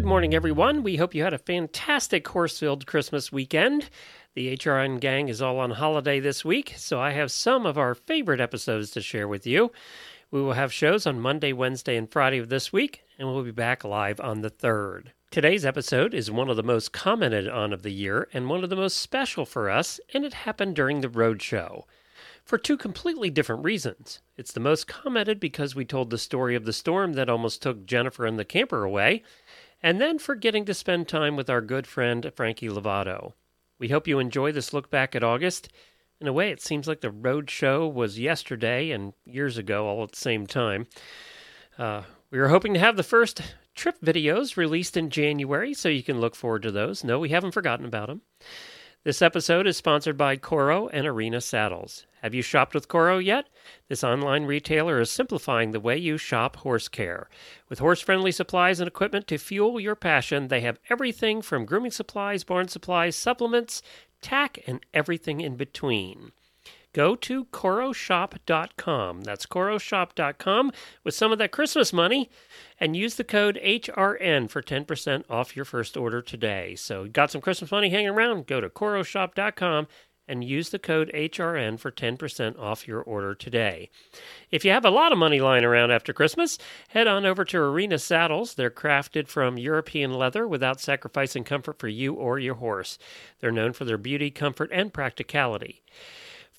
Good morning, everyone. We hope you had a fantastic horse filled Christmas weekend. The HRN gang is all on holiday this week, so I have some of our favorite episodes to share with you. We will have shows on Monday, Wednesday, and Friday of this week, and we'll be back live on the 3rd. Today's episode is one of the most commented on of the year and one of the most special for us, and it happened during the road show. For two completely different reasons. It's the most commented because we told the story of the storm that almost took Jennifer and the camper away, and then for getting to spend time with our good friend Frankie Lovato. We hope you enjoy this look back at August. In a way, it seems like the road show was yesterday and years ago all at the same time. Uh, we are hoping to have the first trip videos released in January, so you can look forward to those. No, we haven't forgotten about them. This episode is sponsored by Corro and Arena Saddles. Have you shopped with Corro yet? This online retailer is simplifying the way you shop horse care. With horse friendly supplies and equipment to fuel your passion, they have everything from grooming supplies, barn supplies, supplements, tack, and everything in between. Go to coroshop.com. That's coroshop.com with some of that Christmas money and use the code HRN for 10% off your first order today. So, got some Christmas money hanging around? Go to coroshop.com and use the code HRN for 10% off your order today. If you have a lot of money lying around after Christmas, head on over to Arena Saddles. They're crafted from European leather without sacrificing comfort for you or your horse. They're known for their beauty, comfort, and practicality.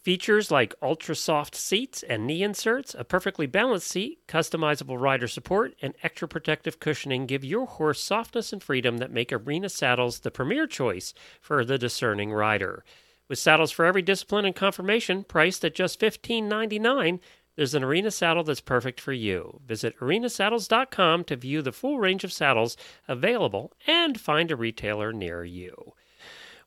Features like ultra soft seats and knee inserts, a perfectly balanced seat, customizable rider support, and extra protective cushioning give your horse softness and freedom that make Arena saddles the premier choice for the discerning rider. With saddles for every discipline and conformation, priced at just $15.99, there's an Arena saddle that's perfect for you. Visit arenasaddles.com to view the full range of saddles available and find a retailer near you.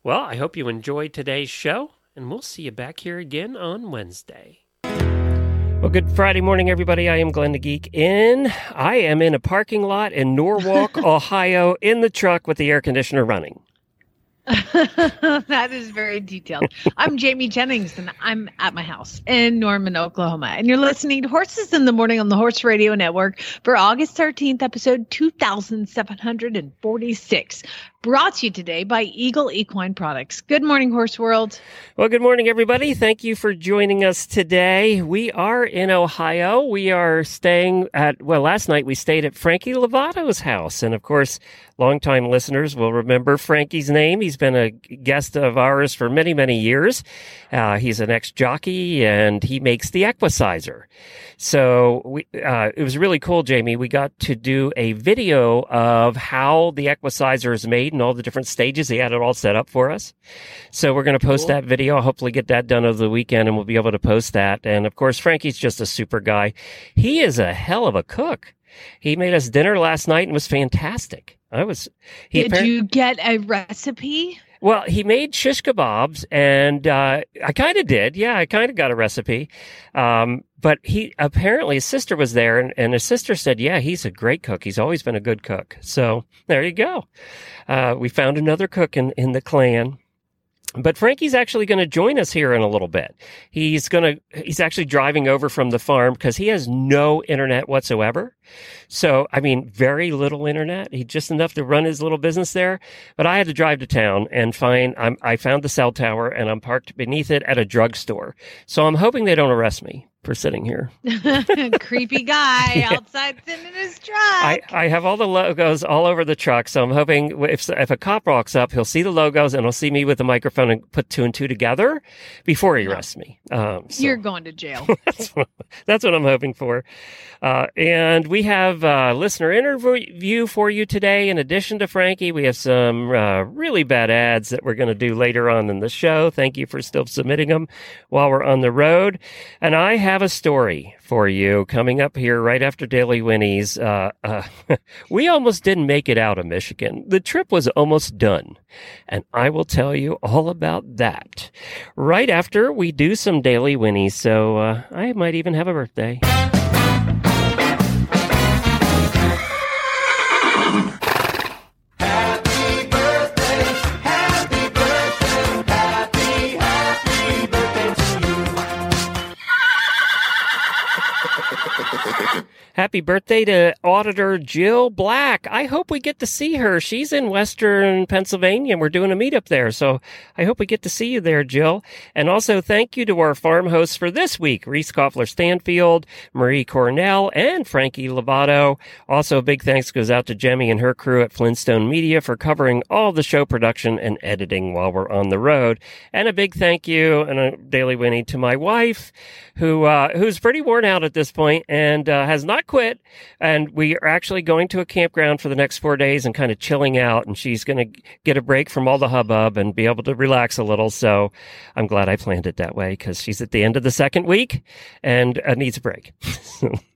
Well, I hope you enjoyed today's show and we'll see you back here again on Wednesday. Well, good Friday morning, everybody. I am Glenn the Geek in. I am in a parking lot in Norwalk, Ohio, in the truck with the air conditioner running. that is very detailed. I'm Jamie Jennings, and I'm at my house in Norman, Oklahoma. And you're listening to Horses in the Morning on the Horse Radio Network for August 13th, episode 2746 brought to you today by Eagle Equine Products. Good morning, Horse World. Well, good morning, everybody. Thank you for joining us today. We are in Ohio. We are staying at, well, last night we stayed at Frankie Lovato's house. And of course, longtime listeners will remember Frankie's name. He's been a guest of ours for many, many years. Uh, he's an ex jockey and he makes the Equicizer. So we, uh, it was really cool, Jamie. We got to do a video of how the Equicizer is made and all the different stages. He had it all set up for us. So we're going to post cool. that video. I'll hopefully get that done over the weekend and we'll be able to post that. And of course, Frankie's just a super guy. He is a hell of a cook. He made us dinner last night and was fantastic. I was. Did you get a recipe? Well, he made shish kebabs, and uh, I kind of did. Yeah, I kind of got a recipe. Um, but he apparently his sister was there, and, and, his sister said, "Yeah, he's a great cook. He's always been a good cook." So there you go. Uh, we found another cook in in the clan. But Frankie's actually going to join us here in a little bit. He's going to, he's actually driving over from the farm because he has no internet whatsoever. So, I mean, very little internet. He just enough to run his little business there. But I had to drive to town and find, I'm, I found the cell tower and I'm parked beneath it at a drugstore. So I'm hoping they don't arrest me for sitting here. Creepy guy outside sitting in his truck. I, I have all the logos all over the truck, so I'm hoping if if a cop walks up, he'll see the logos and he'll see me with the microphone and put two and two together before he arrests me. Um, so You're going to jail. that's, what, that's what I'm hoping for. Uh, and we have a listener interview for you today. In addition to Frankie, we have some uh, really bad ads that we're going to do later on in the show. Thank you for still submitting them while we're on the road. And I have have a story for you coming up here right after Daily Winnie's. Uh, uh, we almost didn't make it out of Michigan. The trip was almost done. And I will tell you all about that right after we do some Daily Winnie's. So uh, I might even have a birthday. Happy birthday to Auditor Jill Black. I hope we get to see her. She's in Western Pennsylvania and we're doing a meetup there. So I hope we get to see you there, Jill. And also thank you to our farm hosts for this week, Reese Koffler Stanfield, Marie Cornell, and Frankie Lovato. Also a big thanks goes out to Jemmy and her crew at Flintstone Media for covering all the show production and editing while we're on the road. And a big thank you and a daily Winnie to my wife, who, uh, who's pretty worn out at this point and, uh, has not quit. And we are actually going to a campground for the next four days and kind of chilling out. And she's going to get a break from all the hubbub and be able to relax a little. So I'm glad I planned it that way because she's at the end of the second week and uh, needs a break.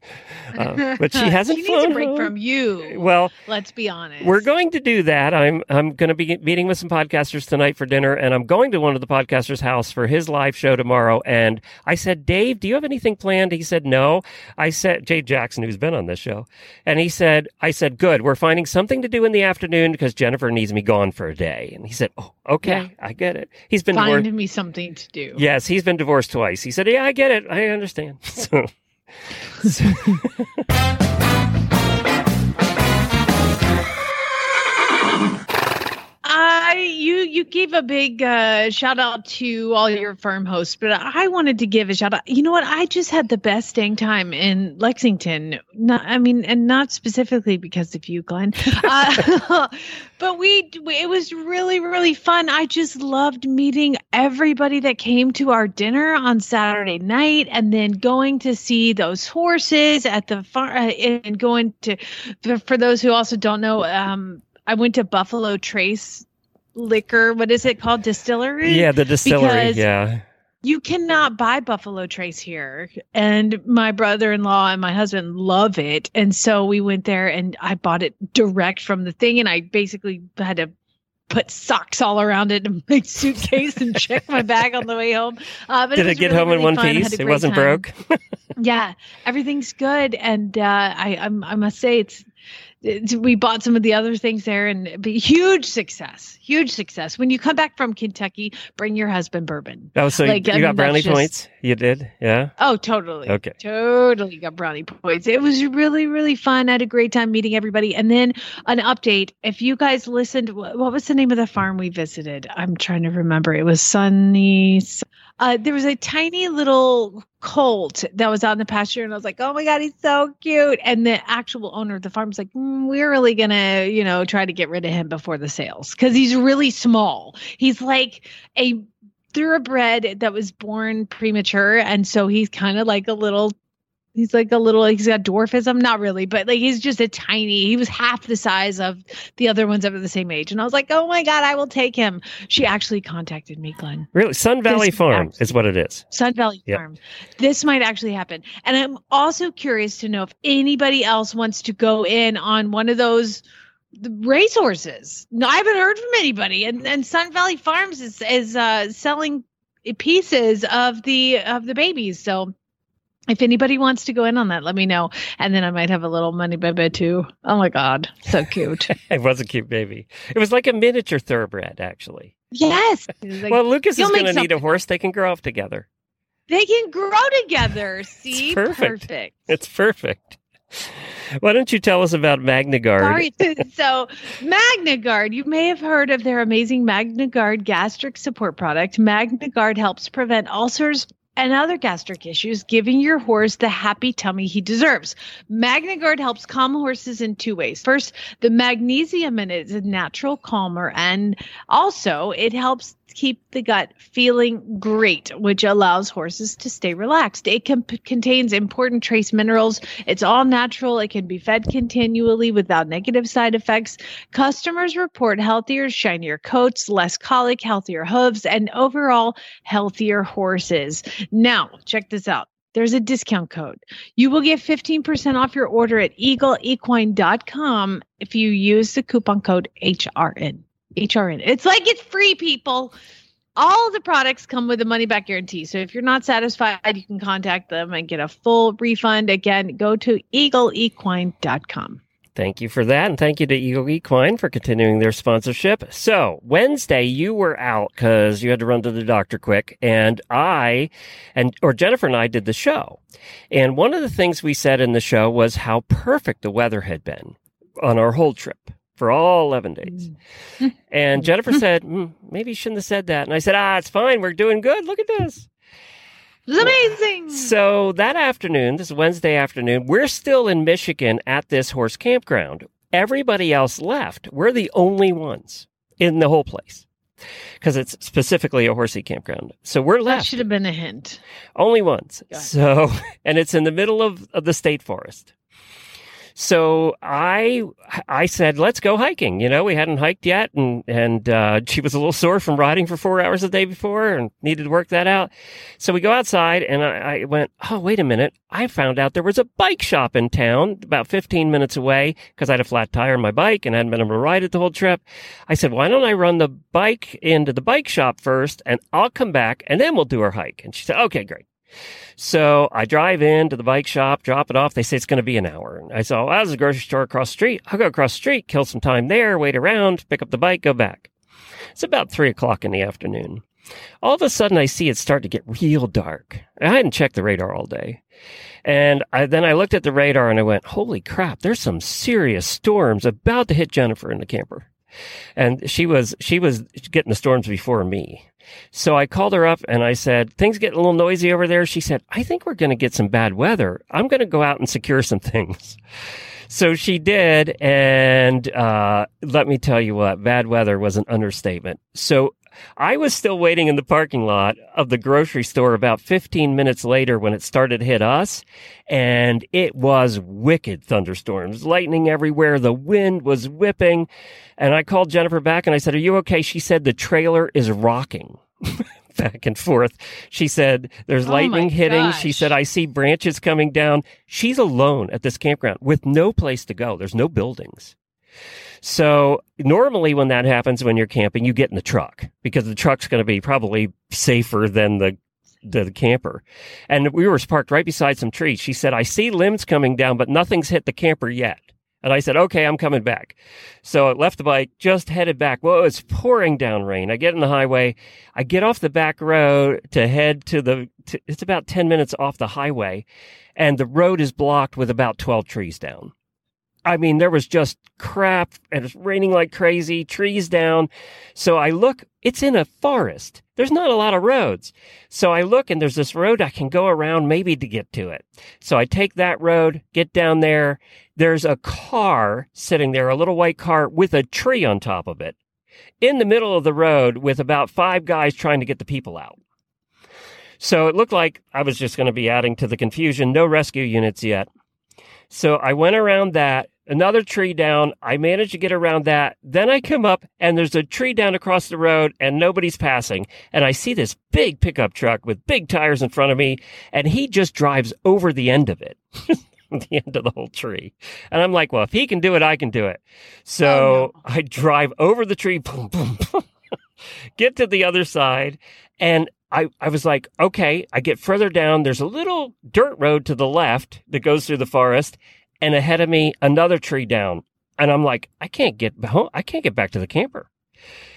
Uh, but she hasn't she flown needs a break home. from you. Well, let's be honest. we're going to do that. I'm I'm going to be meeting with some podcasters tonight for dinner, and I'm going to one of the podcasters' house for his live show tomorrow. And I said, Dave, do you have anything planned? He said, No. I said, Jay Jackson, who's been on this show, and he said, I said, Good. We're finding something to do in the afternoon because Jennifer needs me gone for a day. And he said, Oh, okay, I get it. He's been Find divorced. me something to do. Yes, he's been divorced twice. He said, Yeah, I get it. I understand. So. so- you gave a big uh, shout out to all your firm hosts, but I wanted to give a shout out. You know what? I just had the best dang time in Lexington. Not, I mean, and not specifically because of you, Glenn. Uh, but we, it was really really fun. I just loved meeting everybody that came to our dinner on Saturday night, and then going to see those horses at the farm, uh, and going to for, for those who also don't know. Um, I went to Buffalo Trace liquor. What is it called? Distillery. yeah, the distillery. Yeah. You cannot buy Buffalo Trace here. And my brother in law and my husband love it. And so we went there and I bought it direct from the thing. And I basically had to put socks all around it in my suitcase and check my bag on the way home. Uh, but Did it, was get really, home in really one fun. Piece? It wasn't time. broke. Yeah, everything's good. And uh, I, I'm, I must say, it's, we bought some of the other things there and huge success, huge success. When you come back from Kentucky, bring your husband bourbon. Oh, so Like, you I got mean, brownie just- points? You did? Yeah. Oh, totally. Okay. Totally got brownie points. It was really, really fun. I had a great time meeting everybody. And then an update. If you guys listened, wh- what was the name of the farm we visited? I'm trying to remember. It was Sunny. Uh, there was a tiny little colt that was out in the pasture, and I was like, "Oh my god, he's so cute!" And the actual owner of the farm was like, mm, "We're really gonna, you know, try to get rid of him before the sales because he's really small. He's like a thoroughbred that was born premature and so he's kind of like a little he's like a little he's got dwarfism not really but like he's just a tiny he was half the size of the other ones were the same age and i was like oh my god i will take him she actually contacted me glenn Really? Sun Valley This Farm is what it is. Sun Valley Yep. Farm. This might actually happen. And I'm also curious to know if anybody else wants to go in on one of those racehorses. No, I haven't heard from anybody. And and Sun Valley Farms is is uh, selling pieces of the of the babies. So if anybody wants to go in on that, let me know. And then I might have a little money baby too. Oh my God. So cute. It was a cute baby. It was like a miniature thoroughbred, actually. yes. Like, well, Lucas is going to need a horse. They can grow up together. they can grow together. See? perfect. perfect. It's perfect. Why don't you tell us about MagnaGuard? Sorry. so, MagnaGuard, you may have heard of their amazing MagnaGuard gastric support product. MagnaGuard helps prevent ulcers and other gastric issues, giving your horse the happy tummy he deserves. MagnaGuard helps calm horses in two ways. First, the magnesium in it is a natural calmer, and also it helps keep the gut feeling great, which allows horses to stay relaxed. It can, contains important trace minerals. It's all natural. It can be fed continually without negative side effects. Customers report healthier, shinier coats, less colic, healthier hooves, and overall healthier horses. Now, check this out. there's a discount code. You will get 15% off your order at eagleequine.com if you use the coupon code HRN. HRN. It's like it's free, people. All the products come with a money back guarantee. So if you're not satisfied, you can contact them and get a full refund. Again, go to eagleequine.com. Thank you for that. And thank you to Eagle Equine for continuing their sponsorship. So Wednesday, you were out because you had to run to the doctor quick. And I and, or Jennifer and I did the show. And one of the things we said in the show was how perfect the weather had been on our whole trip for all 11 days. and Jennifer said, mm, maybe you shouldn't have said that. And I said, ah, it's fine. We're doing good. Look at this. It's amazing. So that afternoon, this Wednesday afternoon, we're still in Michigan at this horse campground. Everybody else left. We're the only ones in the whole place because it's specifically a horsey campground. So we're That left. should have been a hint. Only ones. So, and it's in the middle of, of the state forest. So I I said, let's go hiking. You know, we hadn't hiked yet, and and uh, she was a little sore from riding for four hours the day before, and needed to work that out. So we go outside, and I, I went, oh wait a minute! I found out there was a bike shop in town, about 15 minutes away, because I had a flat tire on my bike and hadn't been able to ride it the whole trip. I said, why don't I run the bike into the bike shop first, and I'll come back, and then we'll do our hike. And she said, okay, great. So I drive in to the bike shop, drop it off. They say it's going to be an hour. And I said, well, there's a grocery store across the street. I'll go across the street, kill some time there, wait around, pick up the bike, go back. It's about three o'clock in the afternoon. All of a sudden, I see it start to get real dark. I hadn't checked the radar all day. And I, then I looked at the radar and I went, holy crap, there's some serious storms about to hit Jennifer in the camper. And she was, she was getting the storms before me. So I called her up and I said, things getting a little noisy over there. She said, I think we're going to get some bad weather. I'm going to go out and secure some things. So she did. And, uh, let me tell you what, bad weather was an understatement. So I was still waiting in the parking lot of the grocery store about 15 minutes later when it started to hit us. And it was wicked thunderstorms, lightning everywhere. The wind was whipping. And I called Jennifer back and I said, Are you okay? She said, The trailer is rocking. back and forth. She said, There's Oh lightning hitting. She said, I see branches coming down. She's alone at this campground with no place to go. There's no buildings. So normally when that happens when you're camping, you get in the truck because the truck's going to be probably safer than the the camper. And we were parked right beside some trees. She said, I see limbs coming down, but nothing's hit the camper yet. And I said, okay, I'm coming back. So I left the bike, just headed back. Well, it's pouring down rain. I get in the highway. I get off the back road to head to the, to, it's about 10 minutes off the highway and the road is blocked with about 12 trees down. I mean, there was just crap and it's raining like crazy, trees down. So I look, it's in a forest. There's not a lot of roads. So I look and there's this road I can go around maybe to get to it. So I take that road, get down there. There's a car sitting there, a little white car with a tree on top of it in the middle of the road with about five guys trying to get the people out. So it looked like I was just going to be adding to the confusion. No rescue units yet. So I went around that, another tree down. I managed to get around that. Then I come up and there's a tree down across the road and nobody's passing. And I see this big pickup truck with big tires in front of me and he just drives over the end of it. the end of the whole tree. And I'm like, well, if he can do it, I can do it. So Oh, I drive over the tree, boom, boom, boom, get to the other side. And I, I was like, okay, I get further down. There's a little dirt road to the left that goes through the forest. And ahead of me, another tree down. And I'm like, I can't get home. I can't get back to the camper.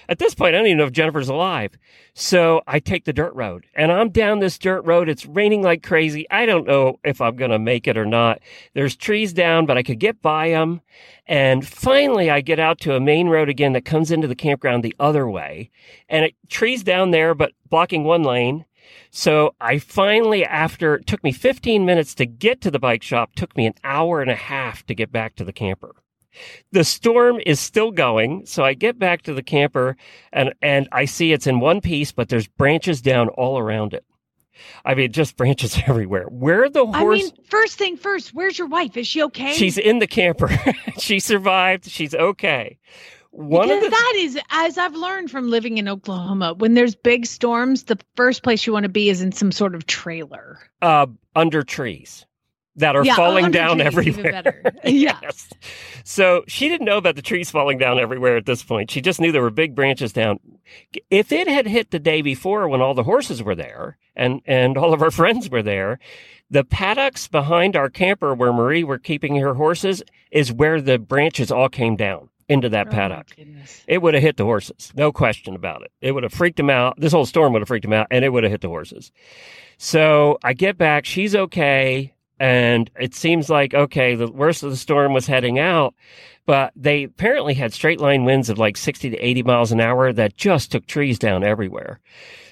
At this point, I don't even know if Jennifer's alive. So I take the dirt road and I'm down this dirt road. It's raining like crazy. I don't know if I'm going to make it or not. There's trees down, but I could get by them. And finally, I get out to a main road again that comes into the campground the other way. And it trees down there, but blocking one lane. So I finally, after it took me 15 minutes to get to the bike shop, took me an hour and a half to get back to the camper. The storm is still going, so I get back to the camper and and I see it's in one piece, but there's branches down all around it. I mean, just branches everywhere. Where the horse? I mean, first thing first, where's your wife? Is she okay? She's in the camper. she survived. She's okay. One because of the that is, as I've learned from living in Oklahoma, when there's big storms, the first place you want to be is in some sort of trailer. uh, under trees that are Yeah, falling down everywhere. Yeah. yes. So she didn't know about the trees falling down everywhere at this point. She just knew there were big branches down. If it had hit the day before when all the horses were there and, and all of our friends were there, the paddocks behind our camper where Marie were keeping her horses is where the branches all came down into that Oh, paddock. It would have hit the horses. No question about it. It would have freaked them out. This whole storm would have freaked them out and it would have hit the horses. So I get back. She's okay. And it seems like, okay, the worst of the storm was heading out, but they apparently had straight line winds of like 60 to 80 miles an hour that just took trees down everywhere.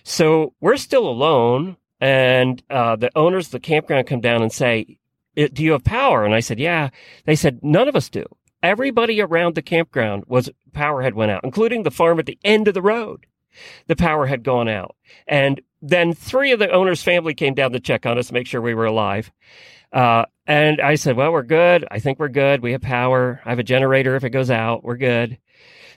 So we're still alone. And uh, the owners of the campground come down and say, "I- Do you have power? And I said, Yeah. They said, None of us do. Everybody around the campground was power had went out, including the farm at the end of the road. The power had gone out. And then three of the owner's family came down to check on us, make sure we were alive. Uh, and I said, well, we're good. I think we're good. We have power. I have a generator. If it goes out, we're good.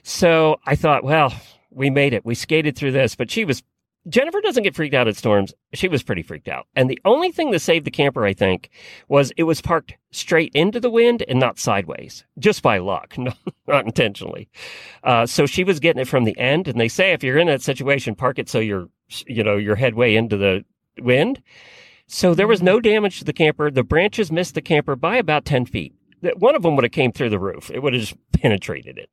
So I thought, well, we made it. We skated through this, but she was, Jennifer doesn't get freaked out at storms. She was pretty freaked out. And the only thing that saved the camper, I think, was it was parked straight into the wind and not sideways, just by luck, not, intentionally. Uh, so she was getting it from the end. And they say if you're in that situation, park it so you're, you know, your headway into the wind. So there was no damage to the camper. The branches missed the camper by about 10 feet. One of them would have came through the roof. It would have just penetrated it.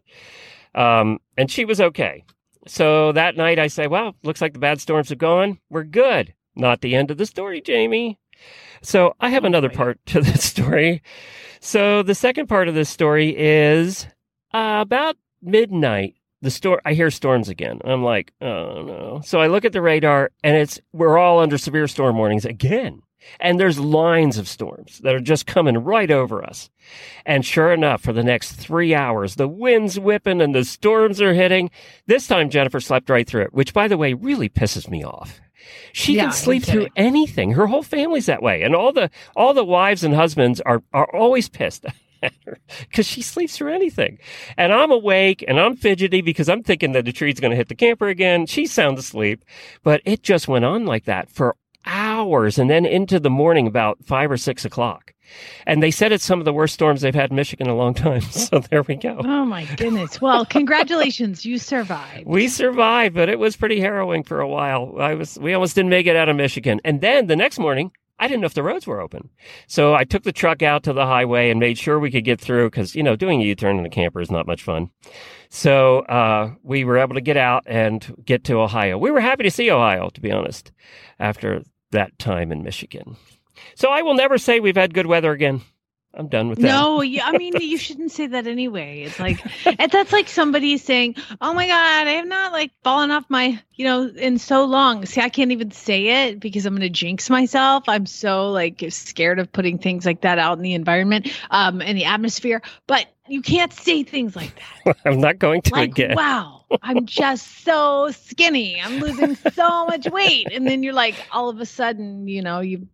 Um, and she was okay. So that night I say, well, looks like the bad storms have gone. We're good. Not the end of the story, Jamie. So I have Oh, another part to this story. So the second part of this story is uh, about midnight. The storm, I hear storms again. I'm like, oh no. So I look at the radar and it's, we're all under severe storm warnings again. And there's lines of storms that are just coming right over us. And sure enough, for the next three hours, the wind's whipping and the storms are hitting. This time, Jennifer slept right through it, which, by the way, really pisses me off. She Yeah, can sleep through anything. Her whole family's that way, and all the all the wives and husbands are are always pissed because she sleeps through anything. And I'm awake and I'm fidgety because I'm thinking that the tree's going to hit the camper again. She's sound asleep, but it just went on like that for hours, and then into the morning about five or six o'clock. And they said it's some of the worst storms they've had in Michigan in a long time. So there we go. Oh my goodness. Well, congratulations. You survived. We survived, but it was pretty harrowing for a while. I was, we almost didn't make it out of Michigan. And then the next morning, I didn't know if the roads were open. So I took the truck out to the highway and made sure we could get through because, you know, doing a U-turn in a camper is not much fun. So, uh, we were able to get out and get to Ohio. We were happy to see Ohio, to be honest, after that time in Michigan. So I will never say we've had good weather again. I'm done with that. No, yeah, I mean you shouldn't say that anyway. It's like and that's like somebody saying, "Oh my god, I have not like fallen off my, you know, in so long." See, I can't even say it because I'm going to jinx myself. I'm so like scared of putting things like that out in the environment, um, in the atmosphere. But you can't say things like that. I'm not going to Like, again. wow, I'm just so skinny. I'm losing so much weight, and then you're like, all of a sudden, you know, you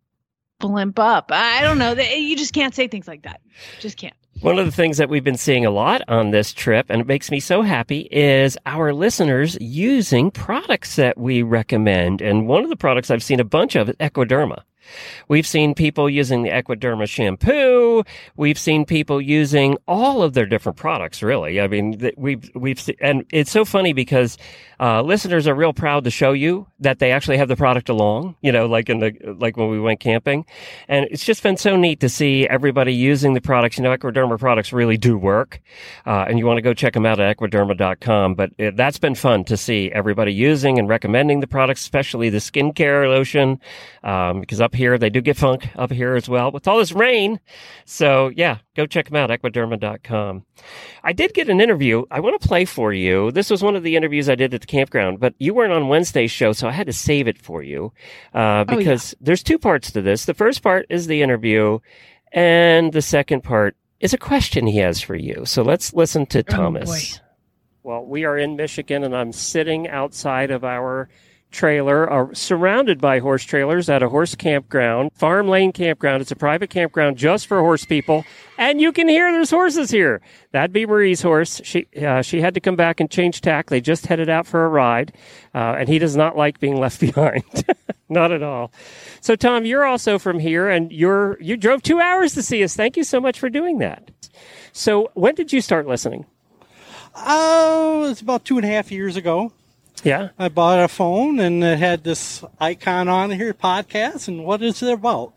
blimp up. I don't know. You just can't say things like that. Just can't. One of the things that we've been seeing a lot on this trip, and it makes me so happy, is our listeners using products that we recommend. And one of the products I've seen a bunch of is Equiderma. We've seen people using the Equiderma shampoo. We've seen people using all of their different products, really. I mean, we've, we've, and it's so funny because, uh, listeners are real proud to show you that they actually have the product along, you know, like in the, like when we went camping. And it's just been so neat to see everybody using the products. You know, Equiderma products really do work. Uh, and you want to go check them out at equiderma.com. But it, that's been fun to see everybody using and recommending the products, especially the skincare lotion. Um, because up here, they do get funk up here as well with all this rain. So yeah, go check them out, equiderma.com. I did get an interview. I want to play for you. This was one of the interviews I did at the campground, but you weren't on Wednesday's show, so I had to save it for you. Uh, Oh, yeah. because there's two parts to this. The first part is the interview, and the second part is a question he has for you. So let's listen to Oh, Thomas. well, we are in Michigan, and I'm sitting outside of our trailer, are surrounded by horse trailers at a horse campground, Farm Lane Campground. It's a private campground just for horse people, and you can hear there's horses here. That'd be Marie's horse. She uh, she had to come back and change tack. They just headed out for a ride, uh, and he does not like being left behind. not at all. So, Tom, you're also from here, and you're you drove two hours to see us. Thank you so much for doing that. So, when did you start listening? Oh, it's about two and a half years ago. Yeah. I bought a phone and it had this icon on here, podcast, and what is it about?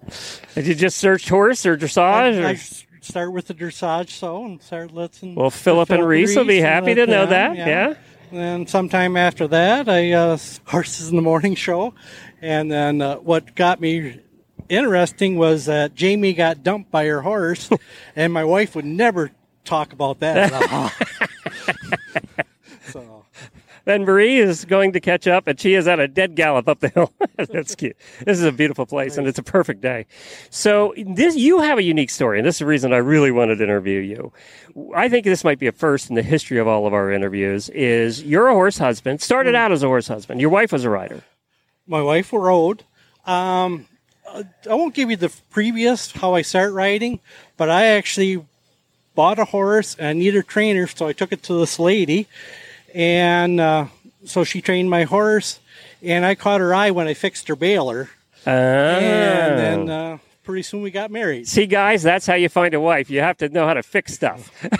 Did you just search horse or dressage? I, or? I start with the dressage so and start listening. Well, Philip and Reese will be happy to know that. Yeah. And sometime after that, I uh, horses in the morning show, and then uh, what got me interesting was that Jamie got dumped by her horse, and my wife would never talk about that at all. so Then Marie is going to catch up, and she is at a dead gallop up the hill. That's cute. This is a beautiful place, and it's a perfect day. So this, you have a unique story, and this is the reason I really wanted to interview you. I think this might be a first in the history of all of our interviews. Is you're a horse husband? Started out as a horse husband. Your wife was a rider. my wife rode. Um, I won't give you the previous how I started riding, but I actually bought a horse and I needed a trainer, so I took it to this lady, and uh, so she trained my horse, and I caught her eye when I fixed her baler, Oh. and then uh, pretty soon we got married. See, guys, that's how you find a wife. You have to know how to fix stuff.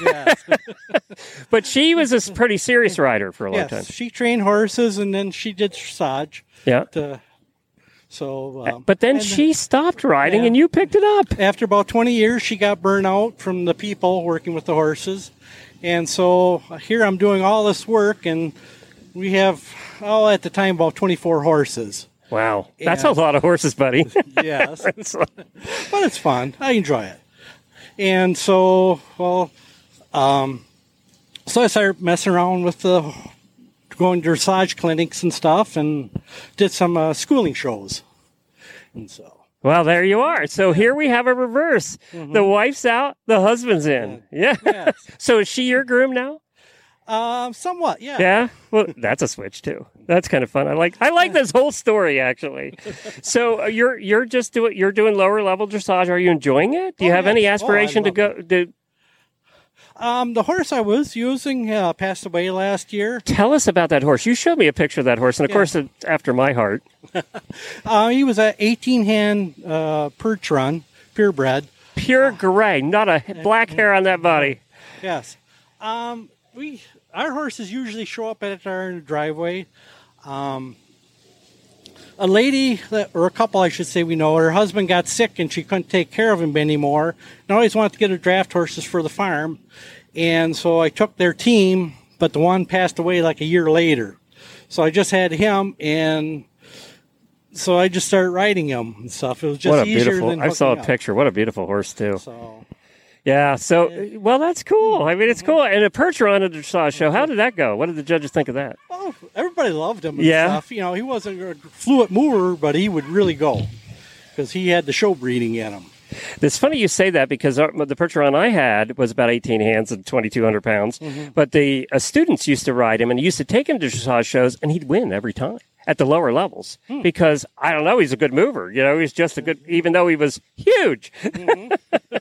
But she was a pretty serious rider for a long time. She trained horses, and then she did dressage. Yeah. To, so, um, But then she stopped riding Yeah. and you picked it up. after about 20 years, she got burnt out from the people working with the horses. And so here I'm doing all this work, and we have, oh, at the time, about 24 horses. Wow. That's a lot of horses, buddy. Yes. but it's fun. I enjoy it. And so, well, um, so I started messing around with the going to dressage clinics and stuff, and did some uh, schooling shows. And so, well, there you are. So here we have a reverse. The wife's out, the husband's in. Yeah. yes, so is she your groom now? um, somewhat, yeah. Yeah. Well, that's a switch too. That's kind of fun. I like I like this whole story actually. So uh, you're you're just doing you're doing lower level dressage. Are you enjoying it? Do you Oh, have any. Oh, aspiration to love go to Um, the horse I was using uh, passed away last year. tell us about that horse? You showed me a picture of that horse, and of Yeah. course it's after my heart. Uh, he was an 18 hand uh, Percheron, purebred. Pure gray, not a black hair on that body. Yes. Um, we our horses usually show up at our driveway. Um, a lady that, or a couple, I should say, we know. Her husband got sick and she couldn't take care of him anymore. And always wanted to get her draft horses for the farm, and so I took their team. But the one passed away like a year later, so I just had him, and so I just started riding him and stuff. It was just what a easier beautiful! than I saw a up. picture. What a beautiful horse too. So Yeah. So uh, well, that's cool. I mean, it's mm-hmm. cool. And a Percheron a dressage show. How did that go? What did the judges think of that? Oh, everybody loved him. And Yeah. stuff. You know, he wasn't a fluent mover, but he would really go because he had the show breeding in him. It's funny you say that because our, the Percheron I had was about 18 hands and 2,200 pounds. Mm-hmm. But the uh, students used to ride him and he used to take him to dressage shows, and he'd win every time at the lower levels hmm. because I don't know, he's a good mover. You know, he's just a good, even though he was huge. Mm-hmm.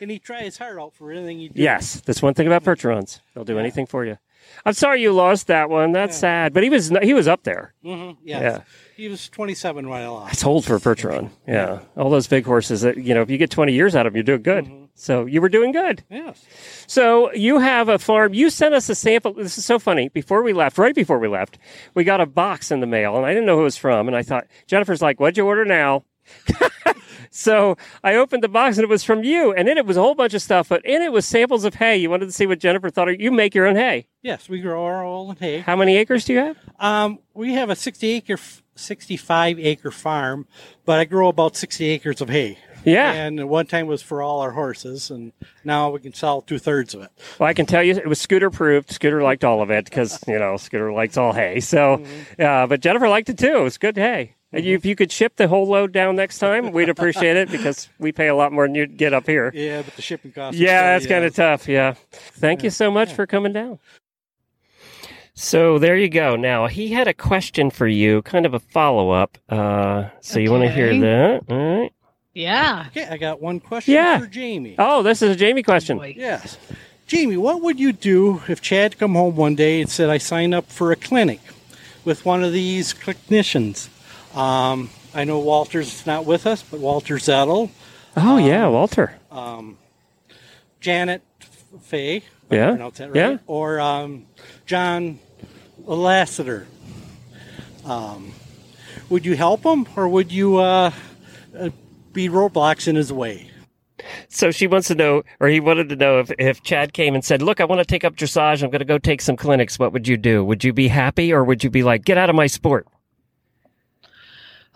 And he try his heart out for anything he did. yes, that's one thing about Percherons; they'll do anything for you. I'm sorry you lost that one. That's sad, but he was he was up there. Mm-hmm. Yes. Yeah. He was 27 when I lost. It's old for a Percheron. Yeah, all those big horses that you know, if you get 20 years out of them, you're doing good. Mm-hmm. So you were doing good. Yes. So you have a farm. You sent us a sample. This is so funny. Before we left, right before we left, we got a box in the mail, and I didn't know who it was from. And I thought Jennifer's like, "What'd you order now?" so I opened the box, and it was from you. And in it was a whole bunch of stuff, but in it was samples of hay. You wanted to see what Jennifer thought. You make your own hay. Yes, we grow our own hay. How many acres do you have? Um, we have a 60 acre, 65 acre farm, but I grow about 60 acres of hay. Yeah. And one time was for all our horses, and now we can sell two thirds of it. Well, I can tell you it was Scooter approved. Scooter liked all of it because, you know, Scooter likes all hay. So, uh, but Jennifer liked it too. It was good hay. And you, if you could ship the whole load down next time, we'd appreciate it because we pay a lot more than you'd get up here. Yeah, but the shipping costs. Yeah, that's kind of tough. Yeah. Thank you so much for coming down. So there you go. Now he had a question for you, kind of a follow up. Uh, so you want to hear that? All right. Yeah. Okay, I got one question Yeah. for Jamie. Oh, this is a Jamie question. Boy. Yes. Jamie, what would you do if Chad come home one day and said, I signed up for a clinic with one of these clinicians? Um, I know Walter's not with us, but Walter Zettl, Oh yeah, Walter. Um, Janet Foy, Yeah, right, yeah. or um, John Lassiter. Um, would you help him, or would you uh, uh, be roadblocks in his way? So she wants to know, or he wanted to know if, if Chad came and said, Look, I want to take up dressage. I'm going to go take some clinics. What would you do? Would you be happy or would you be like, Get out of my sport?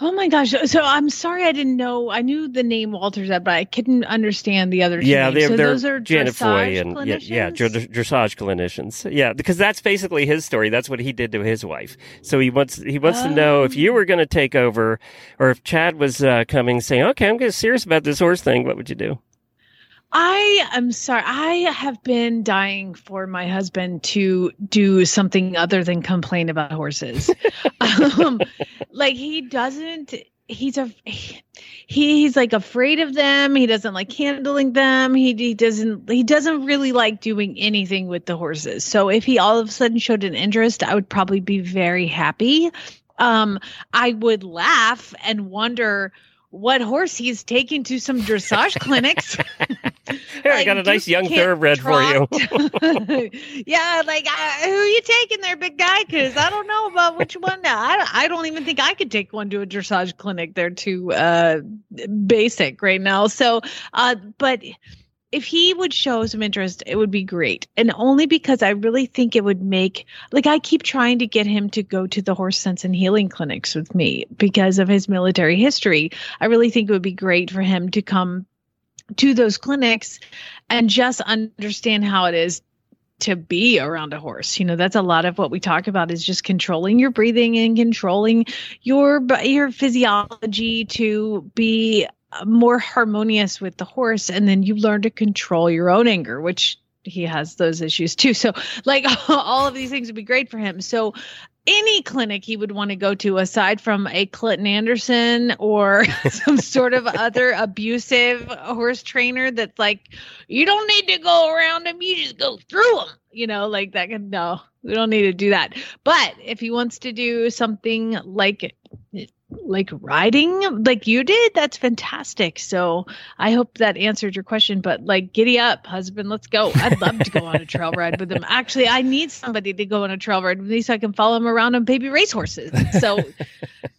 Oh my gosh. So I'm sorry I didn't know. I knew the name Walter's but I couldn't understand the other Yeah, names. they're, so they're those are Janet Foy dressage and yeah, yeah, clinicians? dressage clinicians. Yeah, because that's basically his story. That's what he did to his wife. So he wants he wants to know if you were going to take over, or if Chad was uh, coming saying, "Okay, I'm getting serious about this horse thing." What would you do? I am sorry. I have been dying for my husband to do something other than complain about horses. um, like he doesn't. He's a he, he's like afraid of them. He doesn't like handling them. He he doesn't he doesn't really like doing anything with the horses. So if he all of a sudden showed an interest, I would probably be very happy. Um, I would laugh and wonder what horse he's taking to some dressage clinics. Here, I got a nice young thoroughbred for you. you. yeah, like uh, who you taking there, big guy? Because I don't know about which one. I I don't even think I could take one to a dressage clinic. They're too uh, basic right now. So, uh, but if he would show some interest, it would be great. And only because I really think it would make, like, I keep trying to get him to go to the horse sense and healing clinics with me because of his military history. I really think it would be great for him to come to those clinics and just understand how it is to be around a horse. You know, that's a lot of what we talk about is just controlling your breathing and controlling your your physiology to be more harmonious with the horse and then you learn to control your own anger, which he has those issues too. So like all of these things would be great for him. So any clinic he would want to go to aside from a Clinton Anderson or some sort of other abusive horse trainer that's like, you don't need to go around him, you just go through him. You know, like that. Can, no, we don't need to do that. But if he wants to do something like like riding? Like you did? That's fantastic. So i hope that answered your question but like giddy up husband let's go. I'd love to go on a trail ride with him. Actually i need somebody to go on a trail ride with me so i can follow him around on baby racehorses. So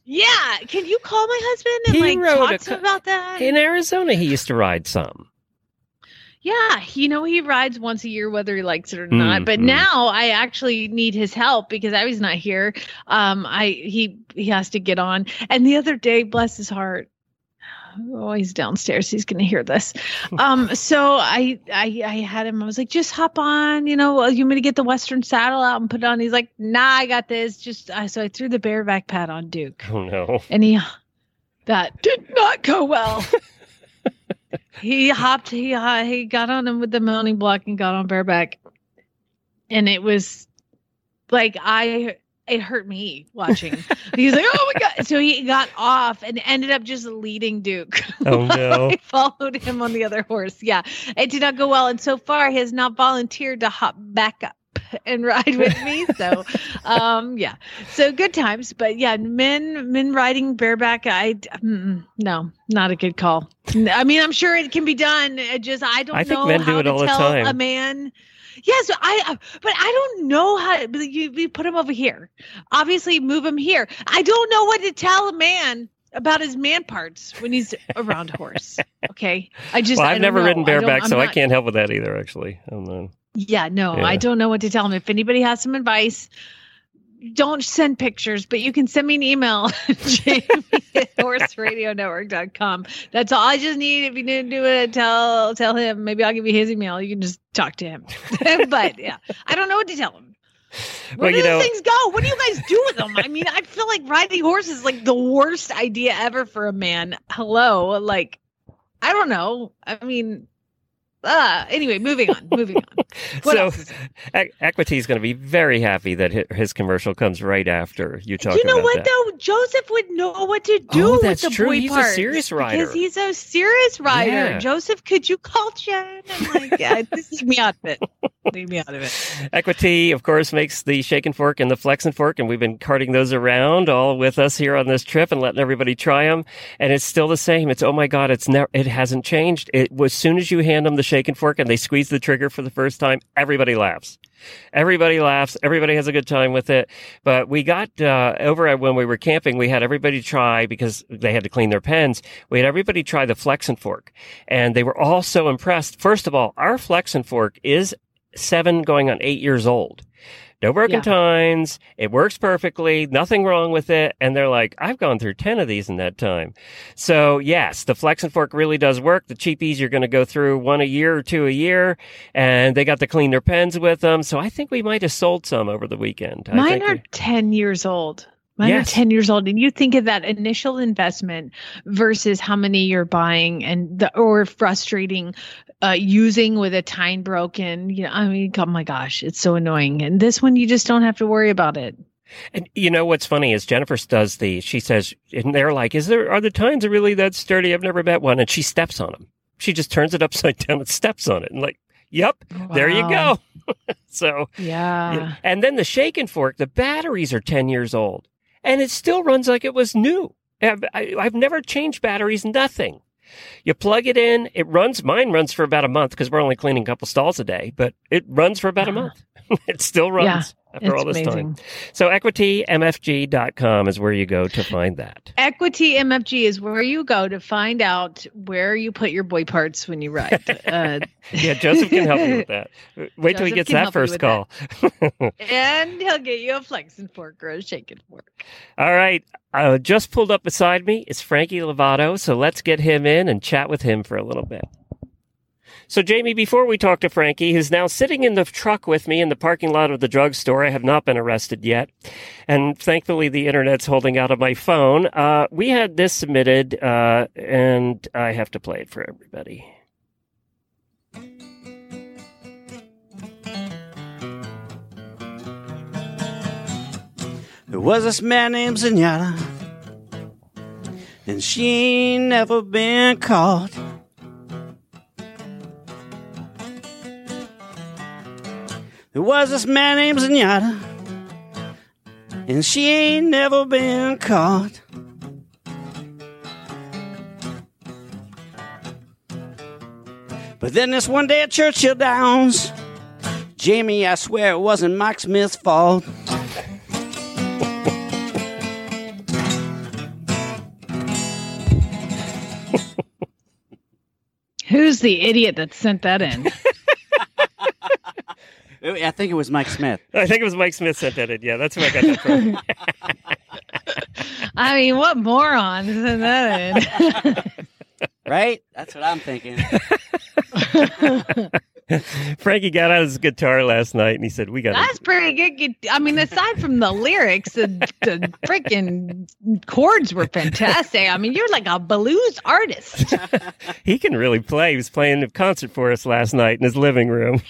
yeah can you call my husband and He like talk a to him about that? In Arizona, he used to ride some. Yeah, you know he rides once a year whether he likes it or not. But Mhm. now I actually need his help because I was not here. Um, I he he has to get on. And the other day, bless his heart. Oh, he's downstairs. He's gonna hear this. Um, so I I I had him. I was like, just hop on. You know, you want me to get the Western saddle out and put it on? He's like, Nah, I got this. Just I so I threw the bareback pad on Duke Oh no. and he that did not go well. he hopped. He uh, he got on him with the mounting block and got on bareback, and it was like I. It hurt me watching. He's like, "Oh my god!" So he got off and ended up just leading Duke. Oh, no. I followed him on the other horse. Yeah, it did not go well, and so far he has not volunteered to hop back up and ride with me. So, um, yeah, so good times. But yeah, men men riding bareback, I mm, no, not a good call. I mean, I'm sure it can be done. It just I don't I think know men do how it to all the tell time. a man. Yes, I. uh, But I don't know how. To, but you, you put him over here. Obviously, move him here. I don't know what to tell a man about his man parts when he's around a horse. Okay, I just. Well, I I've don't never know. ridden I don't- bareback, so I can't help with that either. Actually, I'm not. Yeah, no, Yeah. I don't know what to tell him. If anybody has some advice, don't send pictures, but you can send me an email, jamie at horseradionetwork.com. That's all I just need. If you didn't do it, tell tell him. Maybe I'll give you his email. You can just talk to him. but yeah, I don't know what to tell him. Where Well, do you these know- things go? What do you guys do with them? I mean, I feel like riding horses is like the worst idea ever for a man. Hello, like I don't know. I mean, Uh, anyway, moving on. Moving on. So E- Equi-Tee is going to be very happy that his commercial comes right after you talk about it. you know what that. though? Joseph would know what to do Oh, with that's the true. boy He's a serious rider. because he's a serious rider. Yeah. Joseph, could you call Jen? I'm like, yeah, this is me out of it. Leave me out of it. Equi-Tee, of course, makes the shake and fork and the flex and fork, and we've been carting those around all with us here on this trip and letting everybody try them. And it's still the same. It's oh my god, it's never, it hasn't changed. It as soon as you hand them the shake and fork and they squeeze the trigger for the first time, everybody laughs. Everybody laughs. Everybody has a good time with it. But we got uh, over at when we were camping, we had everybody try because they had to clean their pens. We had everybody try the flex and fork, and they were all so impressed. First of all, our flex and fork is seven going on eight years old. No broken Yeah. tines. It works perfectly. Nothing wrong with it. And they're like, I've gone through 10 of these in that time. So yes, the Flex'n Fork really does work. The cheapies, you're going to go through one a year or two a year and they got to clean their pens with them. So I think we might have sold some over the weekend. Mine are we- 10 years old. Mine Yes. are 10 years old. And you think of that initial investment versus how many you're buying and the, or frustrating uh, using with a tine broken. You know, I mean, oh my gosh, it's so annoying. And this one, you just don't have to worry about it. And you know what's funny is Jennifer does the. She says, and they're like, "Is there are the tines really that sturdy? I've never met one." And she steps on them. She just turns it upside down and steps on it, and like, "Yep, there you go." so, Yeah. yeah. and then the Shake'n Fork. The batteries are ten years old, and it still runs like it was new. I've, never changed batteries. Nothing. You plug it in. It runs. Mine runs for about a month because we're only cleaning a couple stalls a day, but it runs for about a uh-huh. month. it still runs after It's all this amazing. time. So equiteemfg.com is where you go to find that. Equi-Tee MFG is where you go to find out where you put your boy parts when you ride. Uh, Yeah, Joseph can help you with that. Wait till he gets that first call. and he'll get you a Flex'n Fork or a Shake'n Fork. All right. Uh, just pulled up beside me is Frankie Lovato. So let's get him in and chat with him for a little bit. So, Jamie, before we talk to Frankie, who's now sitting in the truck with me in the parking lot of the drugstore, I have not been arrested yet. And thankfully, the internet's holding out of my phone. Uh, we had this submitted, uh, and I have to play it for everybody. There was this man named Zenyatta, and she ain't never been caught. There was this man named Zenyatta, and she ain't never been caught. But then this one day at Churchill Downs, Jamie, I swear it wasn't Mike Smith's fault. Who's the idiot that sent that in? I think it was Mike Smith. I think it was Mike Smith sent that in. Yeah, that's where I got that from. I mean, what moron sent that Right? That's what I'm thinking. Frankie got out his guitar last night and he said, We got That's pretty good. gu- I mean, aside from the lyrics, the, the freaking chords were fantastic. I mean, you're like a blues artist. He can really play. He was playing a concert for us last night in his living room.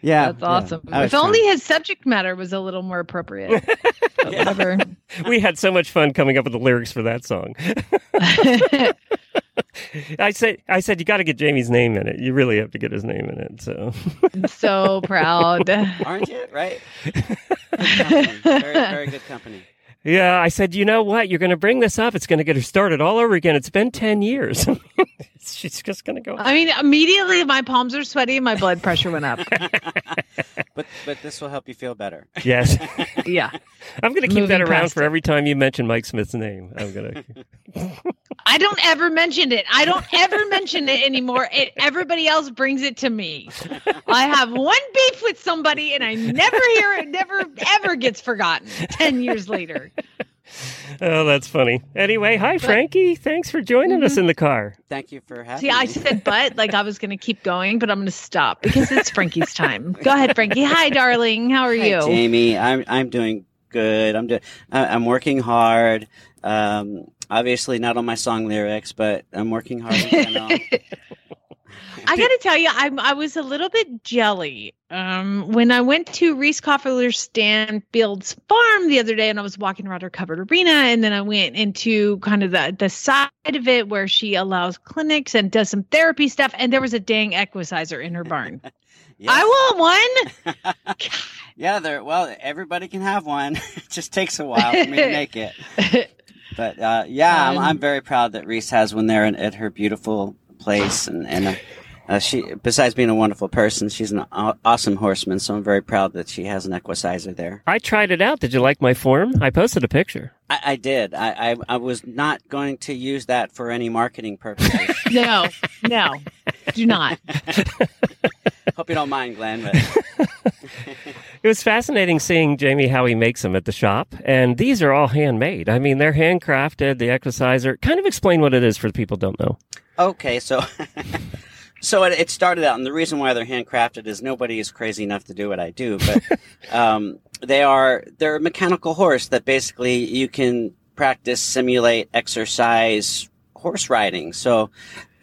Yeah. That's awesome. I was If only trying- his subject matter was a little more appropriate. Whatever. We had so much fun coming up with the lyrics for that song. I said, I said, you got to get Jamie's name in it. You really have to get his name in it. So, I'm so proud. Aren't you? Right? Company. very, very good company. Yeah, I said, you know what? You're going to bring this up. It's going to get her started all over again. It's been 10 years. She's just going to go. I mean, immediately my palms are sweaty and my blood pressure went up. But but this will help you feel better. Yes. Yeah. I'm going to keep that around for it. every time you mention Mike Smith's name. I'm going to. I don't ever mention it. I don't ever mention it anymore. It, everybody else brings it to me. I have one beef with somebody and I never hear it, never ever gets forgotten 10 years later. Oh, that's funny. Anyway, hi, Frankie. Thanks for joining us in the car. Thank you for having me. See, I said but like I was going to keep going, but I'm going to stop because it's Frankie's time. Go ahead, Frankie. Hi, darling. How are Hi, you? Jamie. I'm I'm doing good. I'm doing. I'm working hard. Um, obviously not on my song lyrics, but I'm working hard. I got to tell you, I I was a little bit jelly um, when I went to Reese Koffler Stanfield's farm the other day, and I was walking around her covered arena, and then I went into kind of the the side of it where she allows clinics and does some therapy stuff, and there was a dang equicizer in her barn. Yes. I want one. yeah, there. Well, everybody can have one. it just takes a while for me to make it. But uh, yeah, I'm, Um, I'm very proud that Reese has one there in, at her beautiful place, and and uh, she, besides being a wonderful person, she's an aw- awesome horseman. So I'm very proud that she has an equicizer there. I tried it out. Did you like my form? I posted a picture. I, I did. I, I I was not going to use that for any marketing purposes. no, no, do not. Hope you don't mind, Glenn. But It was fascinating seeing Jamie how he makes them at the shop, and these are all handmade. I mean, they're handcrafted. The Equicizer. Kind of explain what it is for the people who don't know. Okay, so so it, it started out, and the reason why they're handcrafted is nobody is crazy enough to do what I do, but um, they are they're a mechanical horse that basically you can practice, simulate, exercise horse riding. So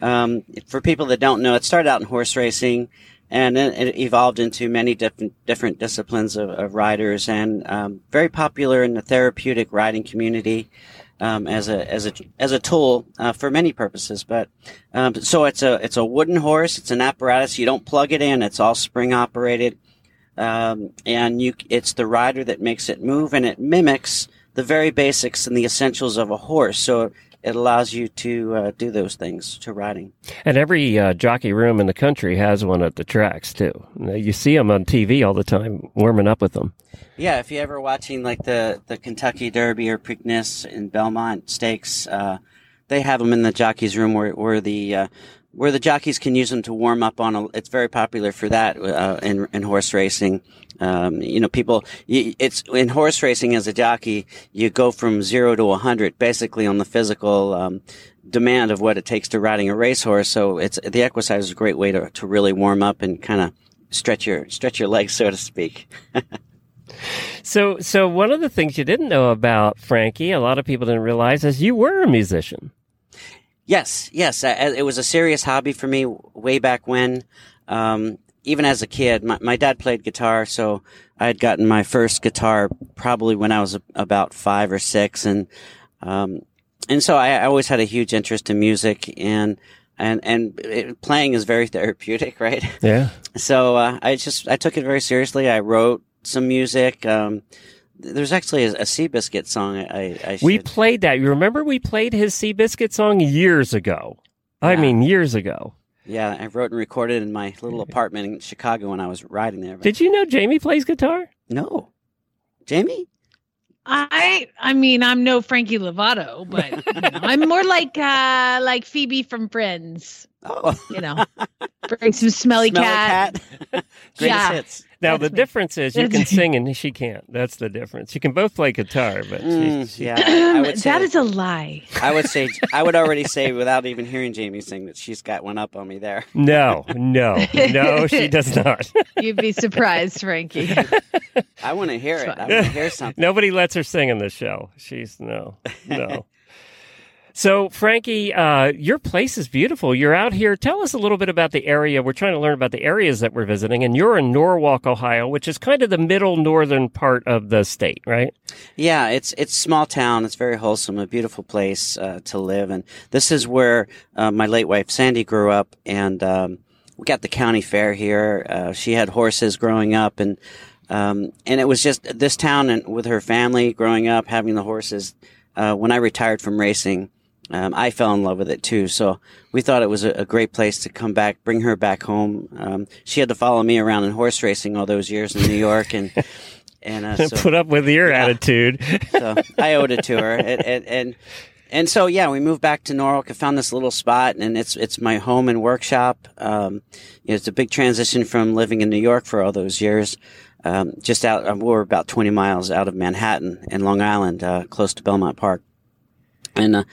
um, for people that don't know, it started out in horse racing. And then it evolved into many different different disciplines of, of riders, and um, very popular in the therapeutic riding community um, as a as a as a tool uh, for many purposes. But um, so it's a it's a wooden horse. It's an apparatus. You don't plug it in. It's all spring operated, um, and you it's the rider that makes it move, and it mimics the very basics and the essentials of a horse. So it allows you to uh, do those things to riding. And every uh, jockey room in the country has one at the tracks too. You see them on TV all the time, warming up with them. Yeah, if you're ever watching like the, the Kentucky Derby or Preakness in Belmont Stakes, uh, they have them in the jockeys room where, where the, uh, where the jockeys can use them to warm up on a, it's very popular for that, uh, in, in horse racing. Um, you know, people, it's in horse racing as a jockey, you go from zero to a hundred basically on the physical, um, demand of what it takes to riding a racehorse. So it's, the Equicizer is a great way to, to really warm up and kind of stretch your, stretch your legs, so to speak. So, so one of the things you didn't know about Frankie, a lot of people didn't realize, is you were a musician. Yes, yes. It was a serious hobby for me way back when. Um, even as a kid, my, my dad played guitar, so I had gotten my first guitar probably when I was about five or six, and um, and so I, I always had a huge interest in music, and and and it, playing is very therapeutic, right? Yeah. So uh, I just I took it very seriously. I wrote some music. Um, there's actually a, a Seabiscuit song. I, I We should- played that. You remember we played his Seabiscuit song years ago. I mean, years ago. Yeah, I wrote and recorded in my little apartment in Chicago when I was riding there. but- Did you know Jamie plays guitar? No. Jamie? I I mean I'm no Frankie Lovato, but you know, I'm more like uh like Phoebe from Friends. Oh. You know, bring some smelly, Smelly cat. Greatest Yeah. hits. Now That's the me. difference is you can sing and she can't. That's the difference. You can both play guitar, but Mm, she, she, yeah, I, I would say, that is a lie. I would say, I would already say without even hearing Jamie sing that she's got one up on me there. no, no, no, she does not. You'd be surprised, Frankie. I want to hear it. I want to hear something. Nobody lets her sing in the show. She's no, no. So, Frankie, uh, your place is beautiful. You're out here. Tell us a little bit about the area. We're trying to learn about the areas that we're visiting, and you're in Norwalk, Ohio, which is kind of the middle northern part of the state, right? Yeah, it's it's small town. It's very wholesome, a beautiful place uh, to live, and this is where uh, my late wife Sandy grew up, and um, we got the county fair here. Uh, she had horses growing up, and um, and it was just this town and with her family growing up, having the horses. Uh, when I retired from racing, um, I fell in love with it too. So we thought it was a, a great place to come back, bring her back home. Um, she had to follow me around in horse racing all those years in New York, and and uh, so, Put up with your attitude. so I owed it to her, and, and and and so yeah, we moved back to Norwalk. I found this little spot, and it's it's my home and workshop. Um, you know, it's a big transition from living in New York for all those years. Um, just out, um, we're about 20 miles out of Manhattan in Long Island, uh, close to Belmont Park, and uh,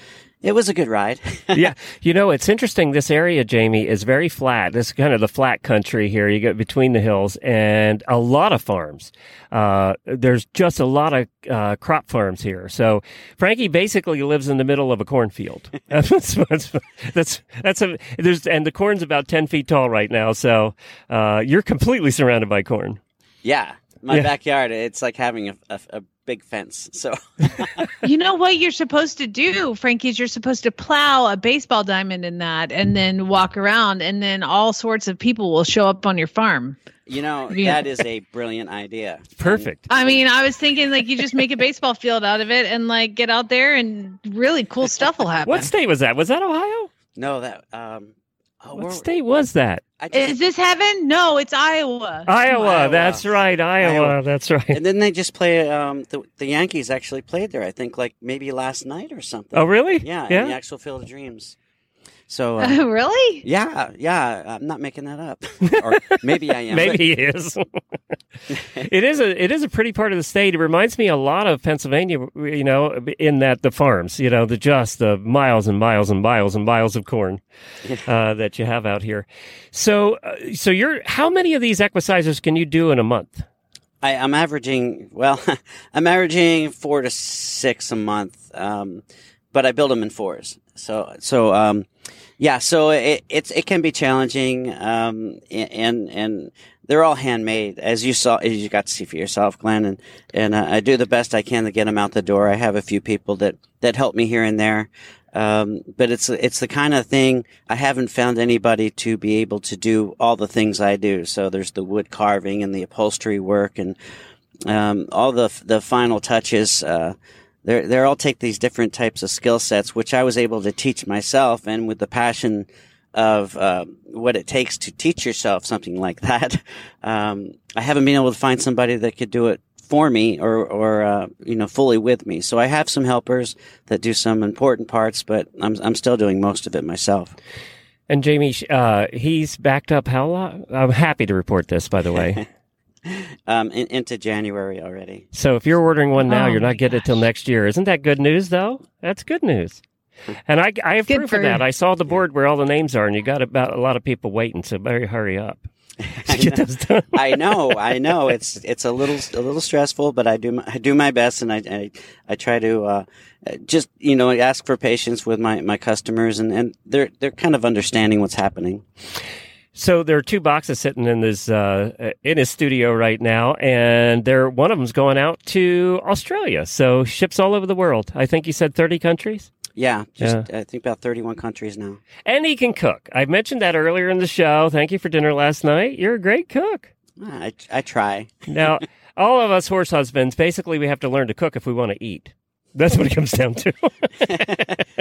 It was a good ride. yeah. You know, it's interesting. This area, Jamie, is very flat. This is kind of the flat country here. You get between the hills and a lot of farms. Uh, there's just a lot of uh, crop farms here. So Frankie basically lives in the middle of a cornfield. that's, that's, that's, that's a, there's, and the corn's about 10 feet tall right now. So uh, you're completely surrounded by corn. Yeah. My Yeah. backyard, it's like having a, a, a big fence. So You know what you're supposed to do, Frankie, is you're supposed to plow a baseball diamond in that and then walk around and then all sorts of people will show up on your farm. you know Yeah. that is a brilliant idea. Perfect. I mean, I was thinking like you just make a baseball field out of it and like get out there and really cool stuff will happen. What state was that? Was that Ohio? No, that um. Oh, What state was that? Just- Is this heaven? No, it's Iowa. Iowa. Iowa. That's right. Iowa. Iowa. That's right. and then they just play. Um, the the Yankees actually played there. I think like maybe last night or something. Oh, really? Yeah, in Yeah. the actual Field of Dreams. So uh, really? yeah, yeah, I'm not making that up, or maybe I am. Maybe he is. it is a it is a pretty part of the state. It reminds me a lot of Pennsylvania. You know, in that the farms, you know, the just the miles and miles and miles and miles of corn uh, that you have out here. So, uh, so you're how many of these equicizers can you do in a month? I, I'm averaging well, I'm averaging four to six a month, um, but I build them in fours. So so um, yeah, so it it's it can be challenging, um, and and they're all handmade, as you saw, as you got to see for yourself, Glenn, and and uh, I do the best I can to get them out the door. I have a few people that that help me here and there. Um, but it's it's the kind of thing I haven't found anybody to be able to do all the things I do. So there's the wood carving and the upholstery work and um, all the the final touches. Uh, they're they're all take these different types of skill sets, which I was able to teach myself, and with the passion of uh, what it takes to teach yourself something like that, um, I haven't been able to find somebody that could do it for me or or uh, you know fully with me. So I have some helpers that do some important parts, but I'm I'm still doing most of it myself. And Jamie, uh, he's backed up how long? I'm happy to report this, by the way. Um, in, into January already. So if you're ordering one now, Oh you're not getting it till next year. Isn't that good news, though? That's good news. And I, I have Good proof for- of that. I saw the board where all the names are, and you got about a lot of people waiting. So better hurry up to get those done. I know, I know. It's it's a little a little stressful, but I do my, I do my best, and I I, I try to uh, just you know ask for patience with my, my customers, and, and they're they're kind of understanding what's happening. So there are two boxes sitting in his uh, in his studio right now, and they're one of them's going out to Australia. So ships all over the world. I think you said thirty countries. Yeah, just I think about thirty one countries now. And he can cook. I mentioned that earlier in the show. Thank you for dinner last night. You're a great cook. I I try. Now, all of us horse husbands, basically, we have to learn to cook if we want to eat. That's what it comes down to.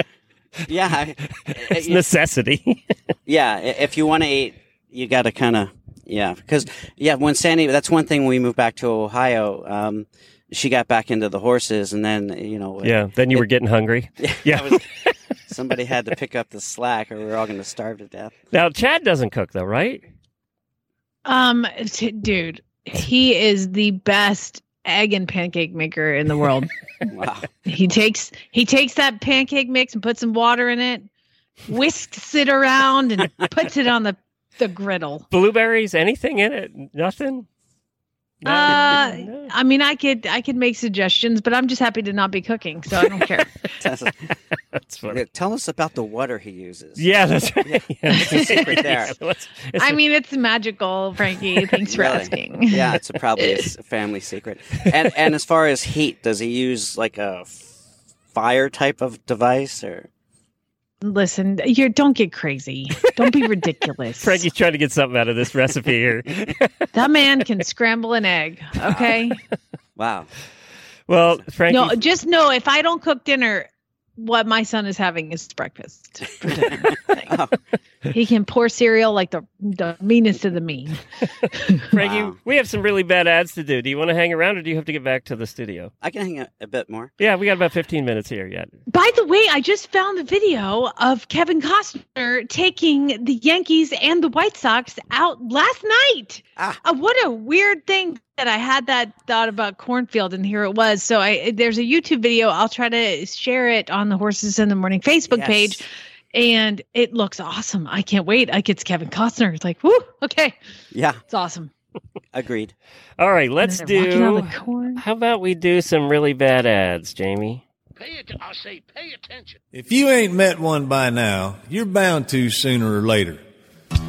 Yeah, it's necessity. yeah. If you want to eat, you got to kind of yeah, because yeah, when Sandy, that's one thing when we moved back to Ohio. Um, she got back into the horses, and then you know, yeah. Then you were getting hungry. Yeah. was- somebody had to pick up the slack, or we were all going to starve to death. Now, Chad doesn't cook, though, right? Um, t- dude, he is the best egg and pancake maker in the world. Wow. he takes he takes that pancake mix and puts some water in it, whisks it around, and puts it on the the griddle. Blueberries, anything in it? Nothing? No? Uh, No. I mean, I could I could make suggestions, but I'm just happy to not be cooking, so I don't care. Tell us- That's funny. Tell us about the water he uses. Yeah, that's right. Yeah. What's secret there? Yeah, what's- it's I a- mean, it's magical, Frankie. Thanks for Really? asking. Yeah, it's a, probably a family secret. And and as far as heat, does he use like a fire type of device or? Listen, you don't get crazy. Don't be ridiculous. Frankie's trying to get something out of this recipe here. that man can scramble an egg. Okay. Wow. well, Frankie, No, just know if I don't cook dinner, what my son is having is breakfast. for dinner. Oh, he can pour cereal like the the meanest of the mean. Frankie, Wow. we have some really bad ads to do. Do you want to hang around or do you have to get back to the studio? I can hang out a bit more. Yeah, we got about 15 minutes here yet. By the way, I just found the video of Kevin Costner taking the Yankees and the White Sox out last night. Ah. Uh, what a weird thing that I had that thought about cornfield, and here it was. So I there's a YouTube video. I'll try to share it on the Horses in the Morning Facebook Yes. page, and it looks awesome. I can't wait. Like it's Kevin Costner. It's like, whoo, okay, Yeah, it's awesome. agreed. All right, let's And they're walking do. on the corn. How about we do some really bad ads, Jamie? Pay it. I say, pay attention. If you ain't met one by now, you're bound to sooner or later.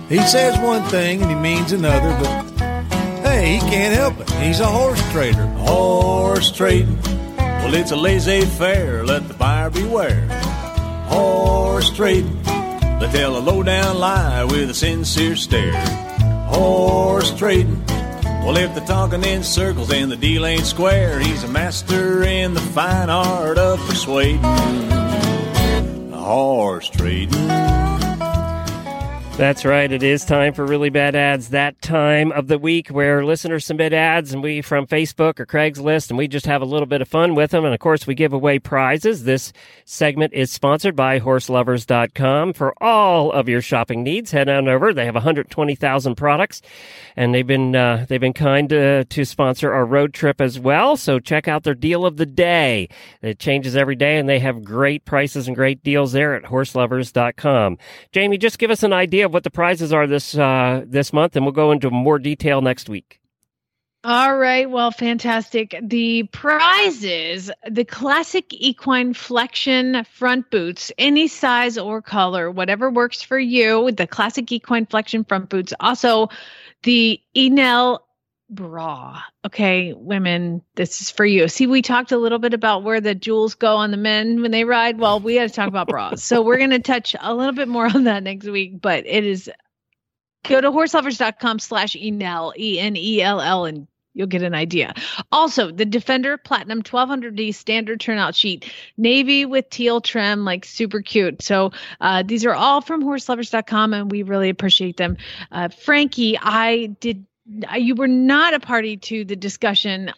He says one thing and he means another, but hey, he can't help it. He's a horse trader. Horse trading. Well, it's a laissez faire. Let the buyer beware. Horse trading. They tell a low down lie with a sincere stare. Horse trading. Well, if they're talking in circles and the deal ain't square, he's a master in the fine art of persuading. Horse trading. That's right. It is time for really bad ads. That time of the week where listeners submit ads and we from Facebook or Craigslist and we just have a little bit of fun with them. And of course, we give away prizes. This segment is sponsored by horseloverz.com for all of your shopping needs. Head on over. They have 120,000 products and they've been, uh, they've been kind to, to sponsor our road trip as well. So check out their deal of the day. It changes every day and they have great prices and great deals there at horseloverz.com. Jamie, just give us an idea of what the prizes are this uh, this month, and we'll go into more detail next week. All right. Well, fantastic. The prizes the classic equine flexion front boots, any size or color, whatever works for you. The classic equine flexion front boots. Also, the Enell bra. Okay, women, this is for you. See, we talked a little bit about where the jewels go on the men when they ride. Well, we had to talk about bras. So we're going to touch a little bit more on that next week, but it is go to horseloverz.com slash enell e-n-e-l-l and you'll get an idea also the defender platinum 1200d standard turnout sheet navy with teal trim like super cute so uh, these are all from horseloverz.com and we really appreciate them uh, frankie i did you were not a party to the discussion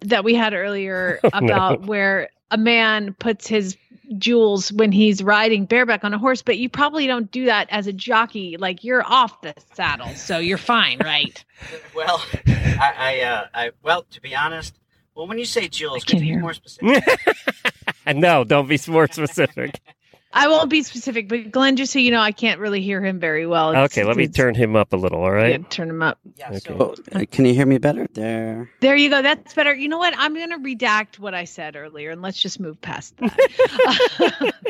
that we had earlier about no. where a man puts his jewels when he's riding bareback on a horse, but you probably don't do that as a jockey. Like you're off the saddle, so you're fine, right? Well, I, I, uh, I, well, to be honest, well, when you say jewels, I could can't you be more specific? And no, don't be more specific. I won't be specific, but Glenn, just so you know, I can't really hear him very well. It's- Okay, let me turn him up a little. All right. Yeah, turn him up. Yeah. Okay. So, uh, can you hear me better? There. There you go. That's better. You know what? I'm going to redact what I said earlier, and let's just move past that.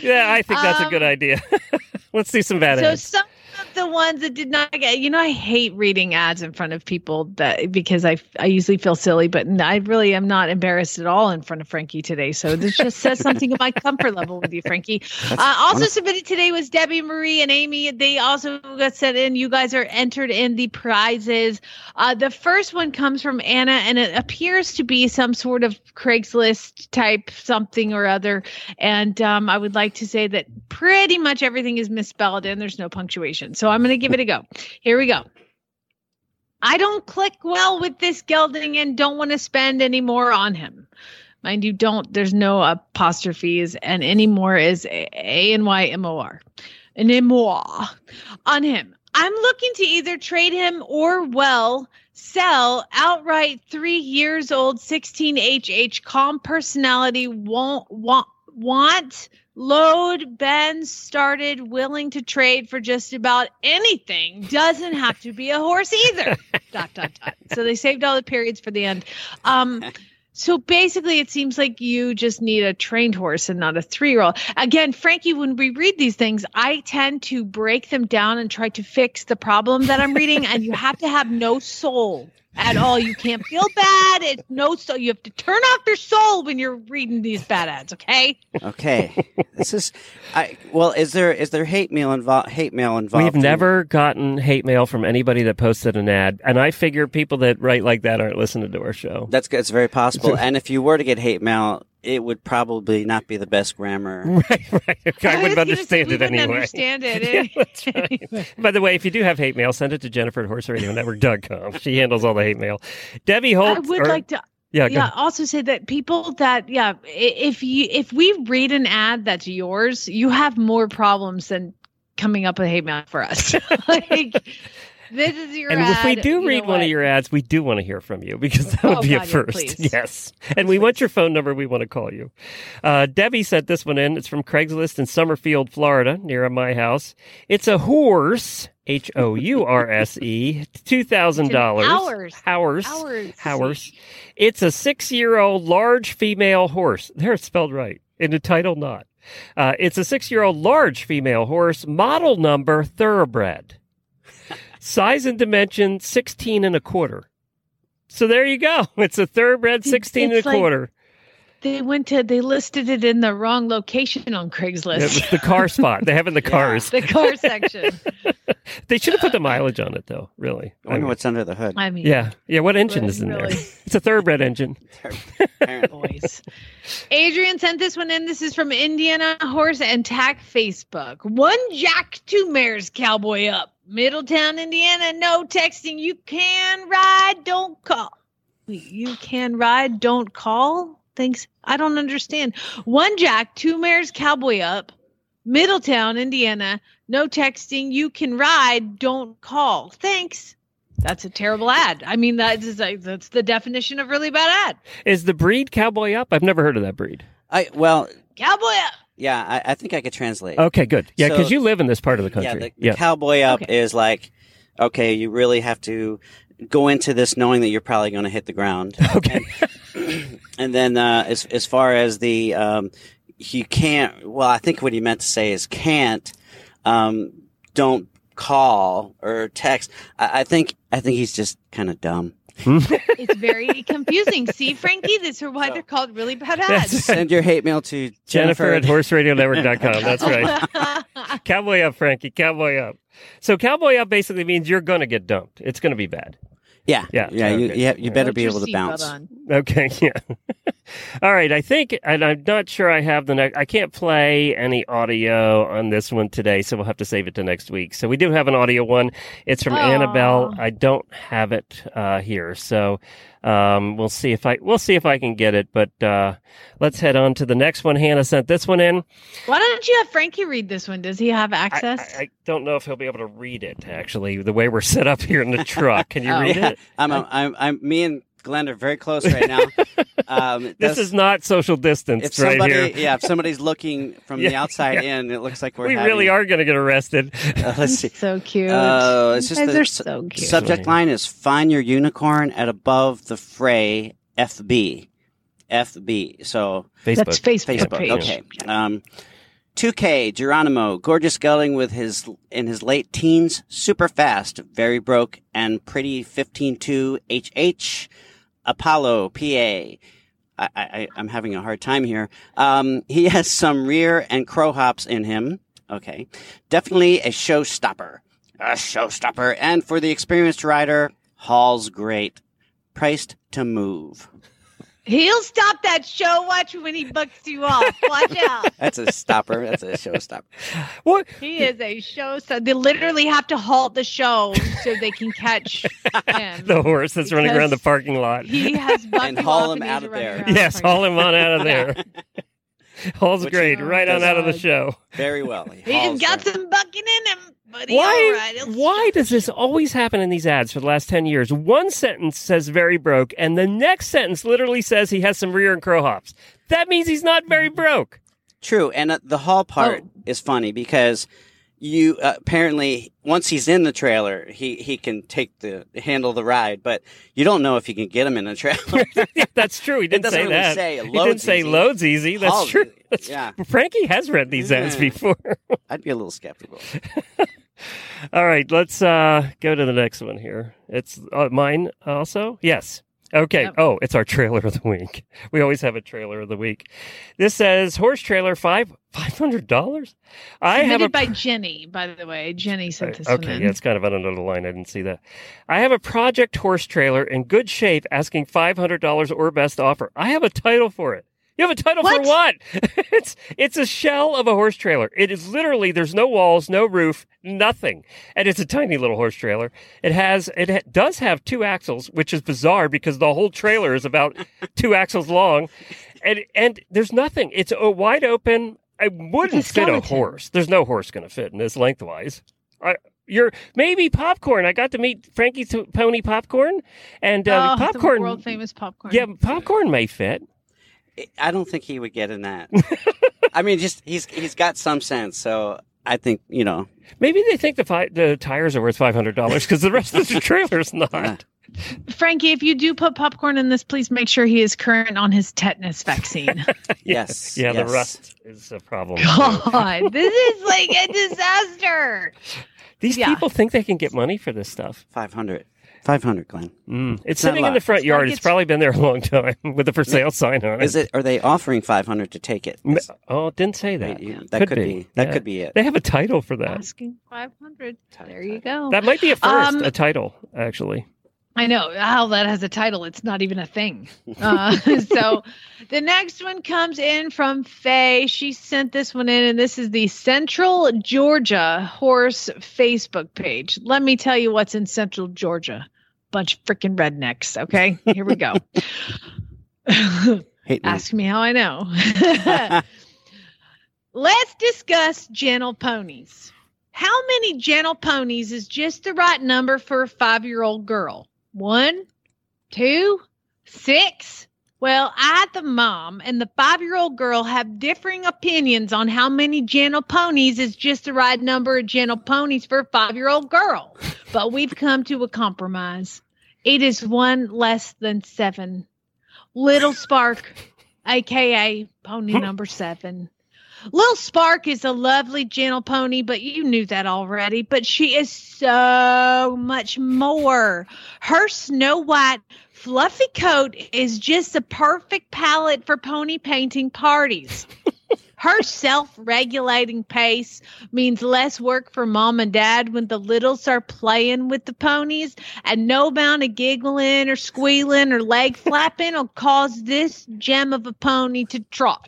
Yeah, I think that's a Um, good idea. Let's do some bad so ads. some of the ones that did not get you know i hate reading ads in front of people that because i i usually feel silly but i really am not embarrassed at all in front of frankie today. So this just says something of my comfort level with you frankie. Uh, also submitted today was debbie marie and amy. They also got sent in. You guys are entered in the prizes. Uh, the first one comes from anna and it appears to be some sort of craigslist type something or other. And um, I would like to say that pretty much everything is misspelled and there's no punctuation. So I'm going to give it a go. Here we go. I don't click well with this gelding and don't want to spend any more on him. Mind you, don't, there's no apostrophes and anymore is a and Y M O R. Anymore on him. I'm looking to either trade him or, well, sell outright three years old 16HH calm personality won't want want load Ben started willing to trade for just about anything. Doesn't have to be a horse either. Dot dot dot. So they saved all the periods for the end. Um so basically it seems like you just need a trained horse and not a three-year-old. Again frankie when we read these things i tend to break them down and try to fix the problem that i'm reading and you have to have no soul at all you can't feel bad it's no soul you have to turn off your soul when you're reading these bad ads okay Okay. this is. I well, is there is there hate mail involved? Hate mail involved? We've in- never gotten hate mail from anybody that posted an ad, and I figure people that write like that aren't listening to our show. That's good. It's very possible. and if you were to get hate mail, it would probably not be the best grammar. Right, right. Okay, I, was wouldn't gonna understand say, it we anyway. Understand it. Yeah, that's right. By the way, if you do have hate mail, send it to Jennifer at horseradionetwork.com. She handles all the hate mail. Debbie Holt. I would or- like to Yeah, yeah also say that people that yeah if you if we read an ad that's yours you have more problems than coming up with hate mail for us like this is your And if we do you read one of your ads, we do want to hear from you because that would Oh, be a God, yeah, first. please. yes. And we want your phone number. We want to call you. Uh, Debbie sent this one in. It's from Craigslist in Summerfield, Florida, near my house. It's a horse, H O U R S E, $2,000. hours. Hours. Hours. Hours. It's a six year old large female horse. There it's spelled right. In the title, not. Uh, it's a six year old large female horse, model number thoroughbred. Size and dimension 16 and a quarter. So there you go. It's a thoroughbred It's- 16 and a like- quarter. they went to they listed it in the wrong location on Craigslist. It was the car spot. They have in the Yeah. cars. the car section They should have put the mileage on it, though, really. I wonder what's under the hood. i mean Yeah. Yeah. What engine is in there? It's a thoroughbred engine. Apparently. boys. Adrian sent this one in. This is from Indiana Horse and Tack Facebook. One jack, two mares, cowboy up. Middletown, Indiana. No texting. You can ride, don't call. You can ride, don't call. Thanks. I don't understand. One jack, two mares, cowboy up. Middletown, Indiana. No texting. You can ride, don't call. Thanks. That's a terrible ad. I mean, that is like, that's the definition of really bad ad. Is the breed cowboy up? I've never heard of that breed. I well, Cowboy up. Yeah, I, I think I could translate. Okay, good. Yeah, because So- you live in this part of the Yeah, country. the, the cowboy up Okay. is like, okay, you really have to go into this knowing that you're probably going to hit the ground. Okay. And then uh, as as far as the um, you can't. Well, I think what he meant to say is can't. Um, don't call or text. I, I think I think he's just kind of dumb. It's very confusing. See, Frankie, this is why they're called really bad ads. Send your hate mail to Jennifer Jennifer, at horseradionetwork.com. That's right. Cowboy up, Frankie. Cowboy up. So cowboy up basically means you're going to get dumped. It's going to be bad. Yeah, Yeah, yeah. You okay. you, have- you better Put be able to bounce. on. Okay, yeah. All right, I think, and I'm not sure I have the next. I can't play any audio on this one today, so we'll have to save it to next week. So we do have an audio one. It's from Aw. Annabelle. I don't have it uh, here, so um, we'll see if I we'll see if I can get it. But uh, let's head on to the next one. Hannah sent this one in. Why don't you have Frankie read this one? Does he have I, access? I, I don't know if he'll be able to read it. Actually, the way we're set up here in the truck. Can you Oh. read Yeah, it? I'm, I'm, I'm, I'm, me and Glenn are very close right now. Um, This that's- is not social distance if right somebody, here. yeah, if somebody's looking from the outside yeah. in, it looks like we're we having, really are going to get arrested. Uh, let's see. so cute. Uh, it's just guys the, are so cute. Subject line is "Find your unicorn at above the fray." FB, FB. So Facebook. That's Facebook, Facebook. page. Okay. Um, 2K Geronimo, gorgeous gelding with his in his late teens, super fast, very broke, and pretty 15-2 HH Apollo PA. I, I, I'm having a hard time here. Um, he has some rear and crow hops in him. Okay. Definitely a showstopper. A showstopper. And for the experienced rider, Hauls great. Priced to move. He'll stop that show watch when he bucks you off. Watch out. That's a stopper. That's a showstopper. What? He is a show. So they literally have to halt the show so they can catch him. the horse that's running around the parking lot. He has bucked And you haul off him and out of there. around the Yes, haul him on out of there. Hauls Which great, right on out of the show. Very well. He hauls just got there. some bucking in him, but he Why? all right. Why does this always happen in these ads for the last ten years? One sentence says very broke, and the next sentence literally says he has some rear and crow hops. That means he's not very broke. True, and uh, the haul part Oh. is funny because you uh, apparently once he's in the trailer, he he can take the handle the ride, but you don't know if you can get him in a trailer. yeah, that's true. He didn't say really that. say he didn't say easy. loads easy. That's true. That's Yeah. Frankie has read these ads before. I'd be a little skeptical. All right, let's uh, go to the next one here. It's uh, mine also. Yes. Okay. Yep. Oh, it's our trailer of the week. We always have a trailer of the week. This says horse trailer five five hundred dollars. I have Submitted a by Jenny, by the way. Jenny sent this okay. in. Yeah, it's kind of under the line. I didn't see that. I have a project horse trailer in good shape, asking five hundred dollars or best offer. I have a title for it. You have a title for what? it's it's a shell of a horse trailer. It is literally there's no walls, no roof, nothing, and it's a tiny little horse trailer. It has it ha- does have two axles, which is bizarre because the whole trailer is about two axles long, and and there's nothing. It's a wide open. I wouldn't fit a horse. There's no horse going to fit in this lengthwise. I, you're maybe popcorn. I got to meet Frankie's Pony popcorn, and uh, oh, popcorn. world famous popcorn. yeah, popcorn may fit. I don't think he would get in that. I mean, just he's he's got some sense, so I think you know. Maybe they think the fi- the tires are worth five hundred dollars because the rest of the trailer's not. Frankie, if you do put popcorn in this, please make sure he is current on his tetanus vaccine. Yes, Yeah, the rust is a problem. God, this is like a disaster. These Yeah. people think they can get money for this stuff. 500. 500, Glenn. Mm. It's not sitting in the front yard. It's gets- probably been there a long time with a for sale sign on it. Is it? Are they offering 500 to take it? Oh, didn't say that. Right, yeah, that could be. That could be it. They have a title for that. Asking 500. There you go. That might be a first, Um, a title, actually. I know how that has a title. It's not even a thing. Uh, so the next one comes in from Faye. She sent this one in, and this is the Central Georgia Horse Facebook page. Let me tell you what's in Central Georgia. Bunch of freaking rednecks. Okay, here we go. Hate me. Ask me how I know. Let's discuss gentle ponies. How many gentle ponies is just the right number for a five year old girl? One, two, six? Well, I, the mom, and the five year old girl have differing opinions on how many gentle ponies is just the right number of gentle ponies for a five year old girl. But we've come to a compromise. It is one less than seven. Little Spark, aka pony number seven. Little Spark is a lovely, gentle pony, but you knew that already. But she is so much more. Her snow white, fluffy coat is just the perfect palette for pony painting parties. Her self regulating pace means less work for mom and dad when the littles are playing with the ponies, and no amount of giggling or squealing or leg flapping will cause this gem of a pony to trot.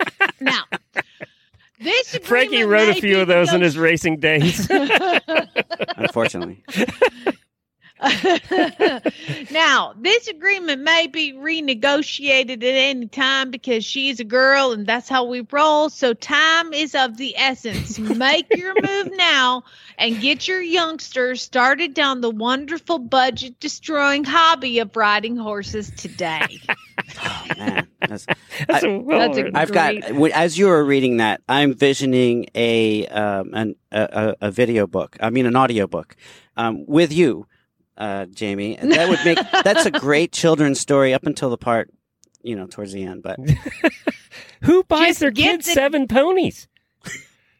now, this Frankie wrote a few of those in his racing days. Unfortunately. now, this agreement may be renegotiated at any time because she's a girl and that's how we roll. So, time is of the essence. Make your move now and get your youngsters started down the wonderful budget destroying hobby of riding horses today. Oh, man. That's, That's I- a That's a written. I've got Great. w- as you were reading that, I'm visioning a um, an, a, a a video book. I mean, an audio book um, with you, uh, Jamie. And That would make that's a great children's story up until the part, you know, towards the end. But Who buys Just their kids the- seven ponies?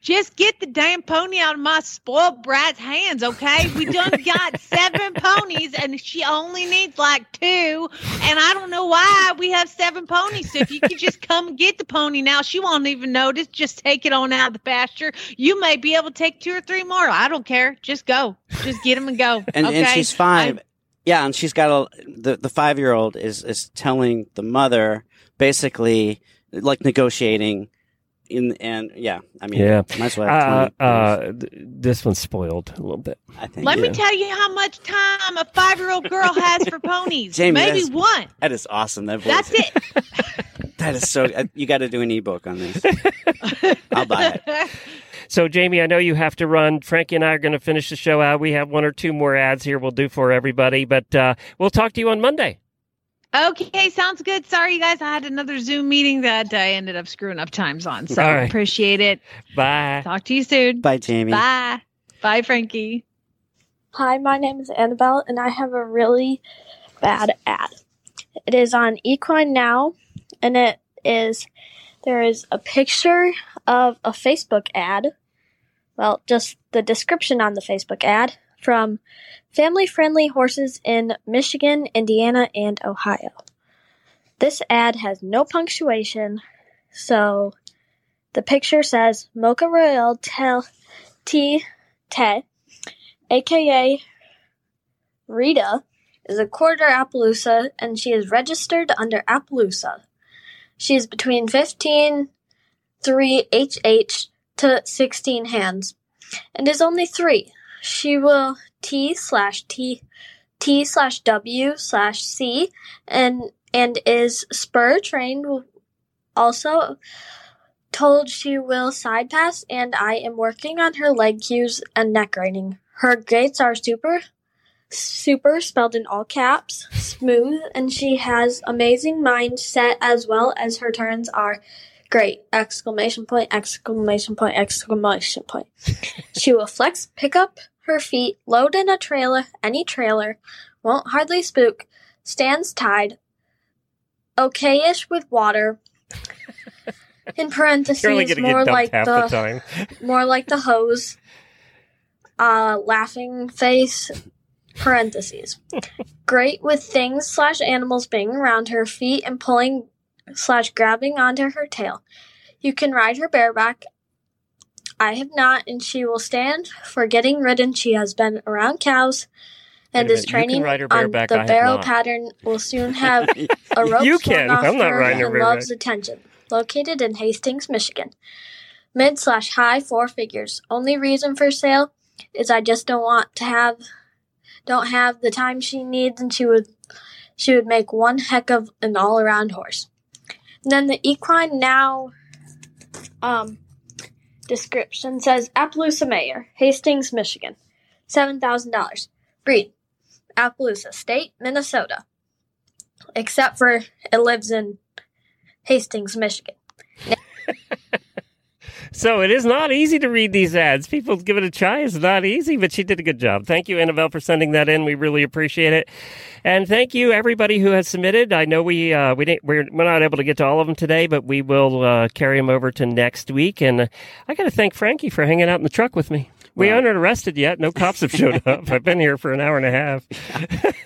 Just get the damn pony out of my spoiled brat's hands, okay? We done got seven ponies, and she only needs like two. And I don't know why we have seven ponies. So if you could just come get the pony now, she won't even notice. Just take it on out of the pasture. You may be able to take two or three more. I don't care. Just go. Just get them and go. and, okay? and she's five. yeah, and she's got a the the five year old is is telling the mother basically like negotiating. In and yeah, I mean, Yeah. might as well have Uh, uh, this one's spoiled a little bit. I think Let me tell you how much time a five year old girl has for ponies. Jamie, Maybe that's- one. that is awesome. That voice. That's it. That is so. uh, You got to do an ebook on this. I'll buy it. So, Jamie, I know you have to run. Frankie and I are going to finish the show out. We have one or two more ads here we'll do for everybody, but uh, we'll talk to you on Monday. Okay, sounds good. Sorry, you guys. I had another Zoom meeting that I ended up screwing up times on. So All right. appreciate it. Bye. Talk to you soon. Bye, Jamie. Bye. Bye, Frankie. Hi, my name is Annabelle, and I have a really bad ad. It is on Equine Now, and it is there is a picture of a Facebook ad. Well, just the description on the Facebook ad from family friendly horses in Michigan, Indiana, and Ohio. This ad has no punctuation, so the picture says Mocha Royale Tel T Te aka Rita, is a quarter Appaloosa and she is registered under Appaloosa. She is between 15 3 HH to 16 hands and is only 3. She will T slash T T slash W slash C and and is spur trained also told she will side pass and I am working on her leg cues and neck riding. Her gaits are super super spelled in all caps, smooth, and she has amazing mindset as well as her turns are great! Exclamation point, exclamation point, exclamation point. she will flex, pick up her feet, load in a trailer, any trailer, won't hardly spook, stands tied, okayish with water. In parentheses, You're only going to more like the time. more like the hose. Uh, laughing face. Parentheses. Great with things slash animals being around her feet and pulling slash grabbing onto her tail. You can ride her bareback. I have not, and she will stand for getting ridden. She has been around cows and is minute, you can training ride her on bareback, the I barrel pattern. Will soon have a rope You can. off I'm not riding her and loves attention. Located in Hastings, Michigan. Mid slash high four figures. Only reason for sale is I just don't want to have don't have the time she needs and she would she would make one heck of an all around horse. And then the equine now um description says Appaloosa Mare, Hastings, Michigan. Seven thousand dollars. Breed. Appaloosa State, Minnesota. Except for it lives in Hastings, Michigan. So it is not easy to read these ads. People give it a try. It's not easy, but she did a good job. Thank you, Annabelle, for sending that in. We really appreciate it, and thank you everybody who has submitted. I know we uh, we didn't we're, we're not able to get to all of them today, but we will uh, carry them over to next week. And I got to thank Frankie for hanging out in the truck with me. We Well- aren't arrested yet. No cops have showed up. I've been here for an hour and a half.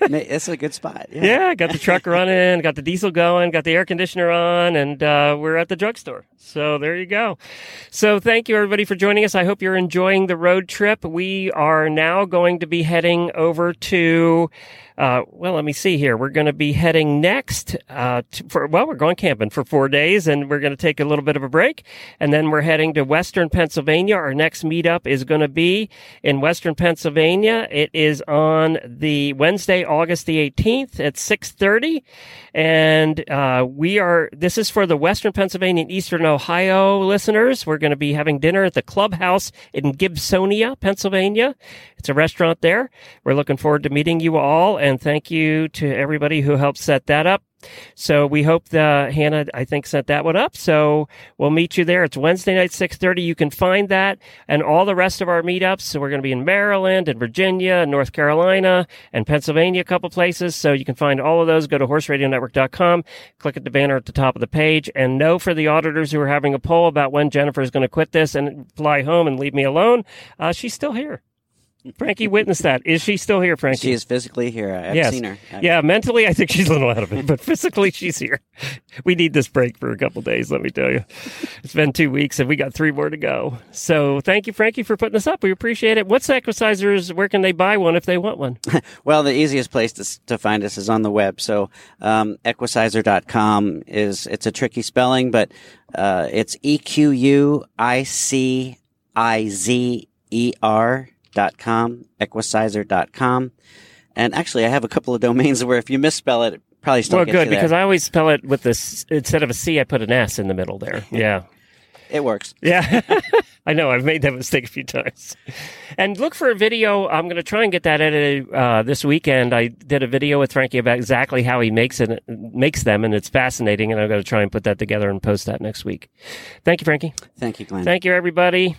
It's a good spot. Yeah. Yeah, got the truck running, got the diesel going, got the air conditioner on, and uh, we're at the drugstore. So there you go. So thank you everybody for joining us. I hope you're enjoying the road trip. We are now going to be heading over to. Uh, well, let me see here. We're going to be heading next uh, to, for well, we're going camping for four days, and we're going to take a little bit of a break, and then we're heading to Western Pennsylvania. Our next meetup is going to be in Western Pennsylvania. It is on the Wednesday, August the 18th at 6:30, and uh, we are. This is for the Western Pennsylvania and Eastern Ohio listeners. We're going to be having dinner at the Clubhouse in Gibsonia, Pennsylvania. It's a restaurant there. We're looking forward to meeting you all, and thank you to everybody who helped set that up. So we hope the Hannah, I think, set that one up. So we'll meet you there. It's Wednesday night, six thirty. You can find that and all the rest of our meetups. So we're going to be in Maryland and Virginia and North Carolina and Pennsylvania, a couple places. So you can find all of those. Go to horseradionetwork.com, click at the banner at the top of the page, and know for the auditors who are having a poll about when Jennifer is going to quit this and fly home and leave me alone, uh, she's still here. Frankie witnessed that. Is she still here, Frankie? She is physically here. I've Yes. seen her. Yeah, mentally, I think she's a little out of it, but physically, she's here. We need this break for a couple days, let me tell you. It's been two weeks and we got three more to go. So thank you, Frankie, for putting this up. We appreciate it. What's Equicizers? Where can they buy one if they want one? Well, the easiest place to, to find us is on the web. So, um, equicizer.com is, it's a tricky spelling, but, uh, it's E E-Q-U-I-C-I-Z-E-R dot com, equicizer dot com. And actually, I have a couple of domains where if you misspell it, it probably still well, good, because I always spell it with this instead of a C, I put an S in the middle there. Yeah. it works. Yeah, I know. I've made that mistake a few times. And look for a video. I'm going to try and get that edited uh, this weekend. I did a video with Frankie about exactly how he makes it, makes them, and it's fascinating. And I'm going to try and put that together and post that next week. Thank you, Frankie. Thank you, Glenn. Thank you, everybody.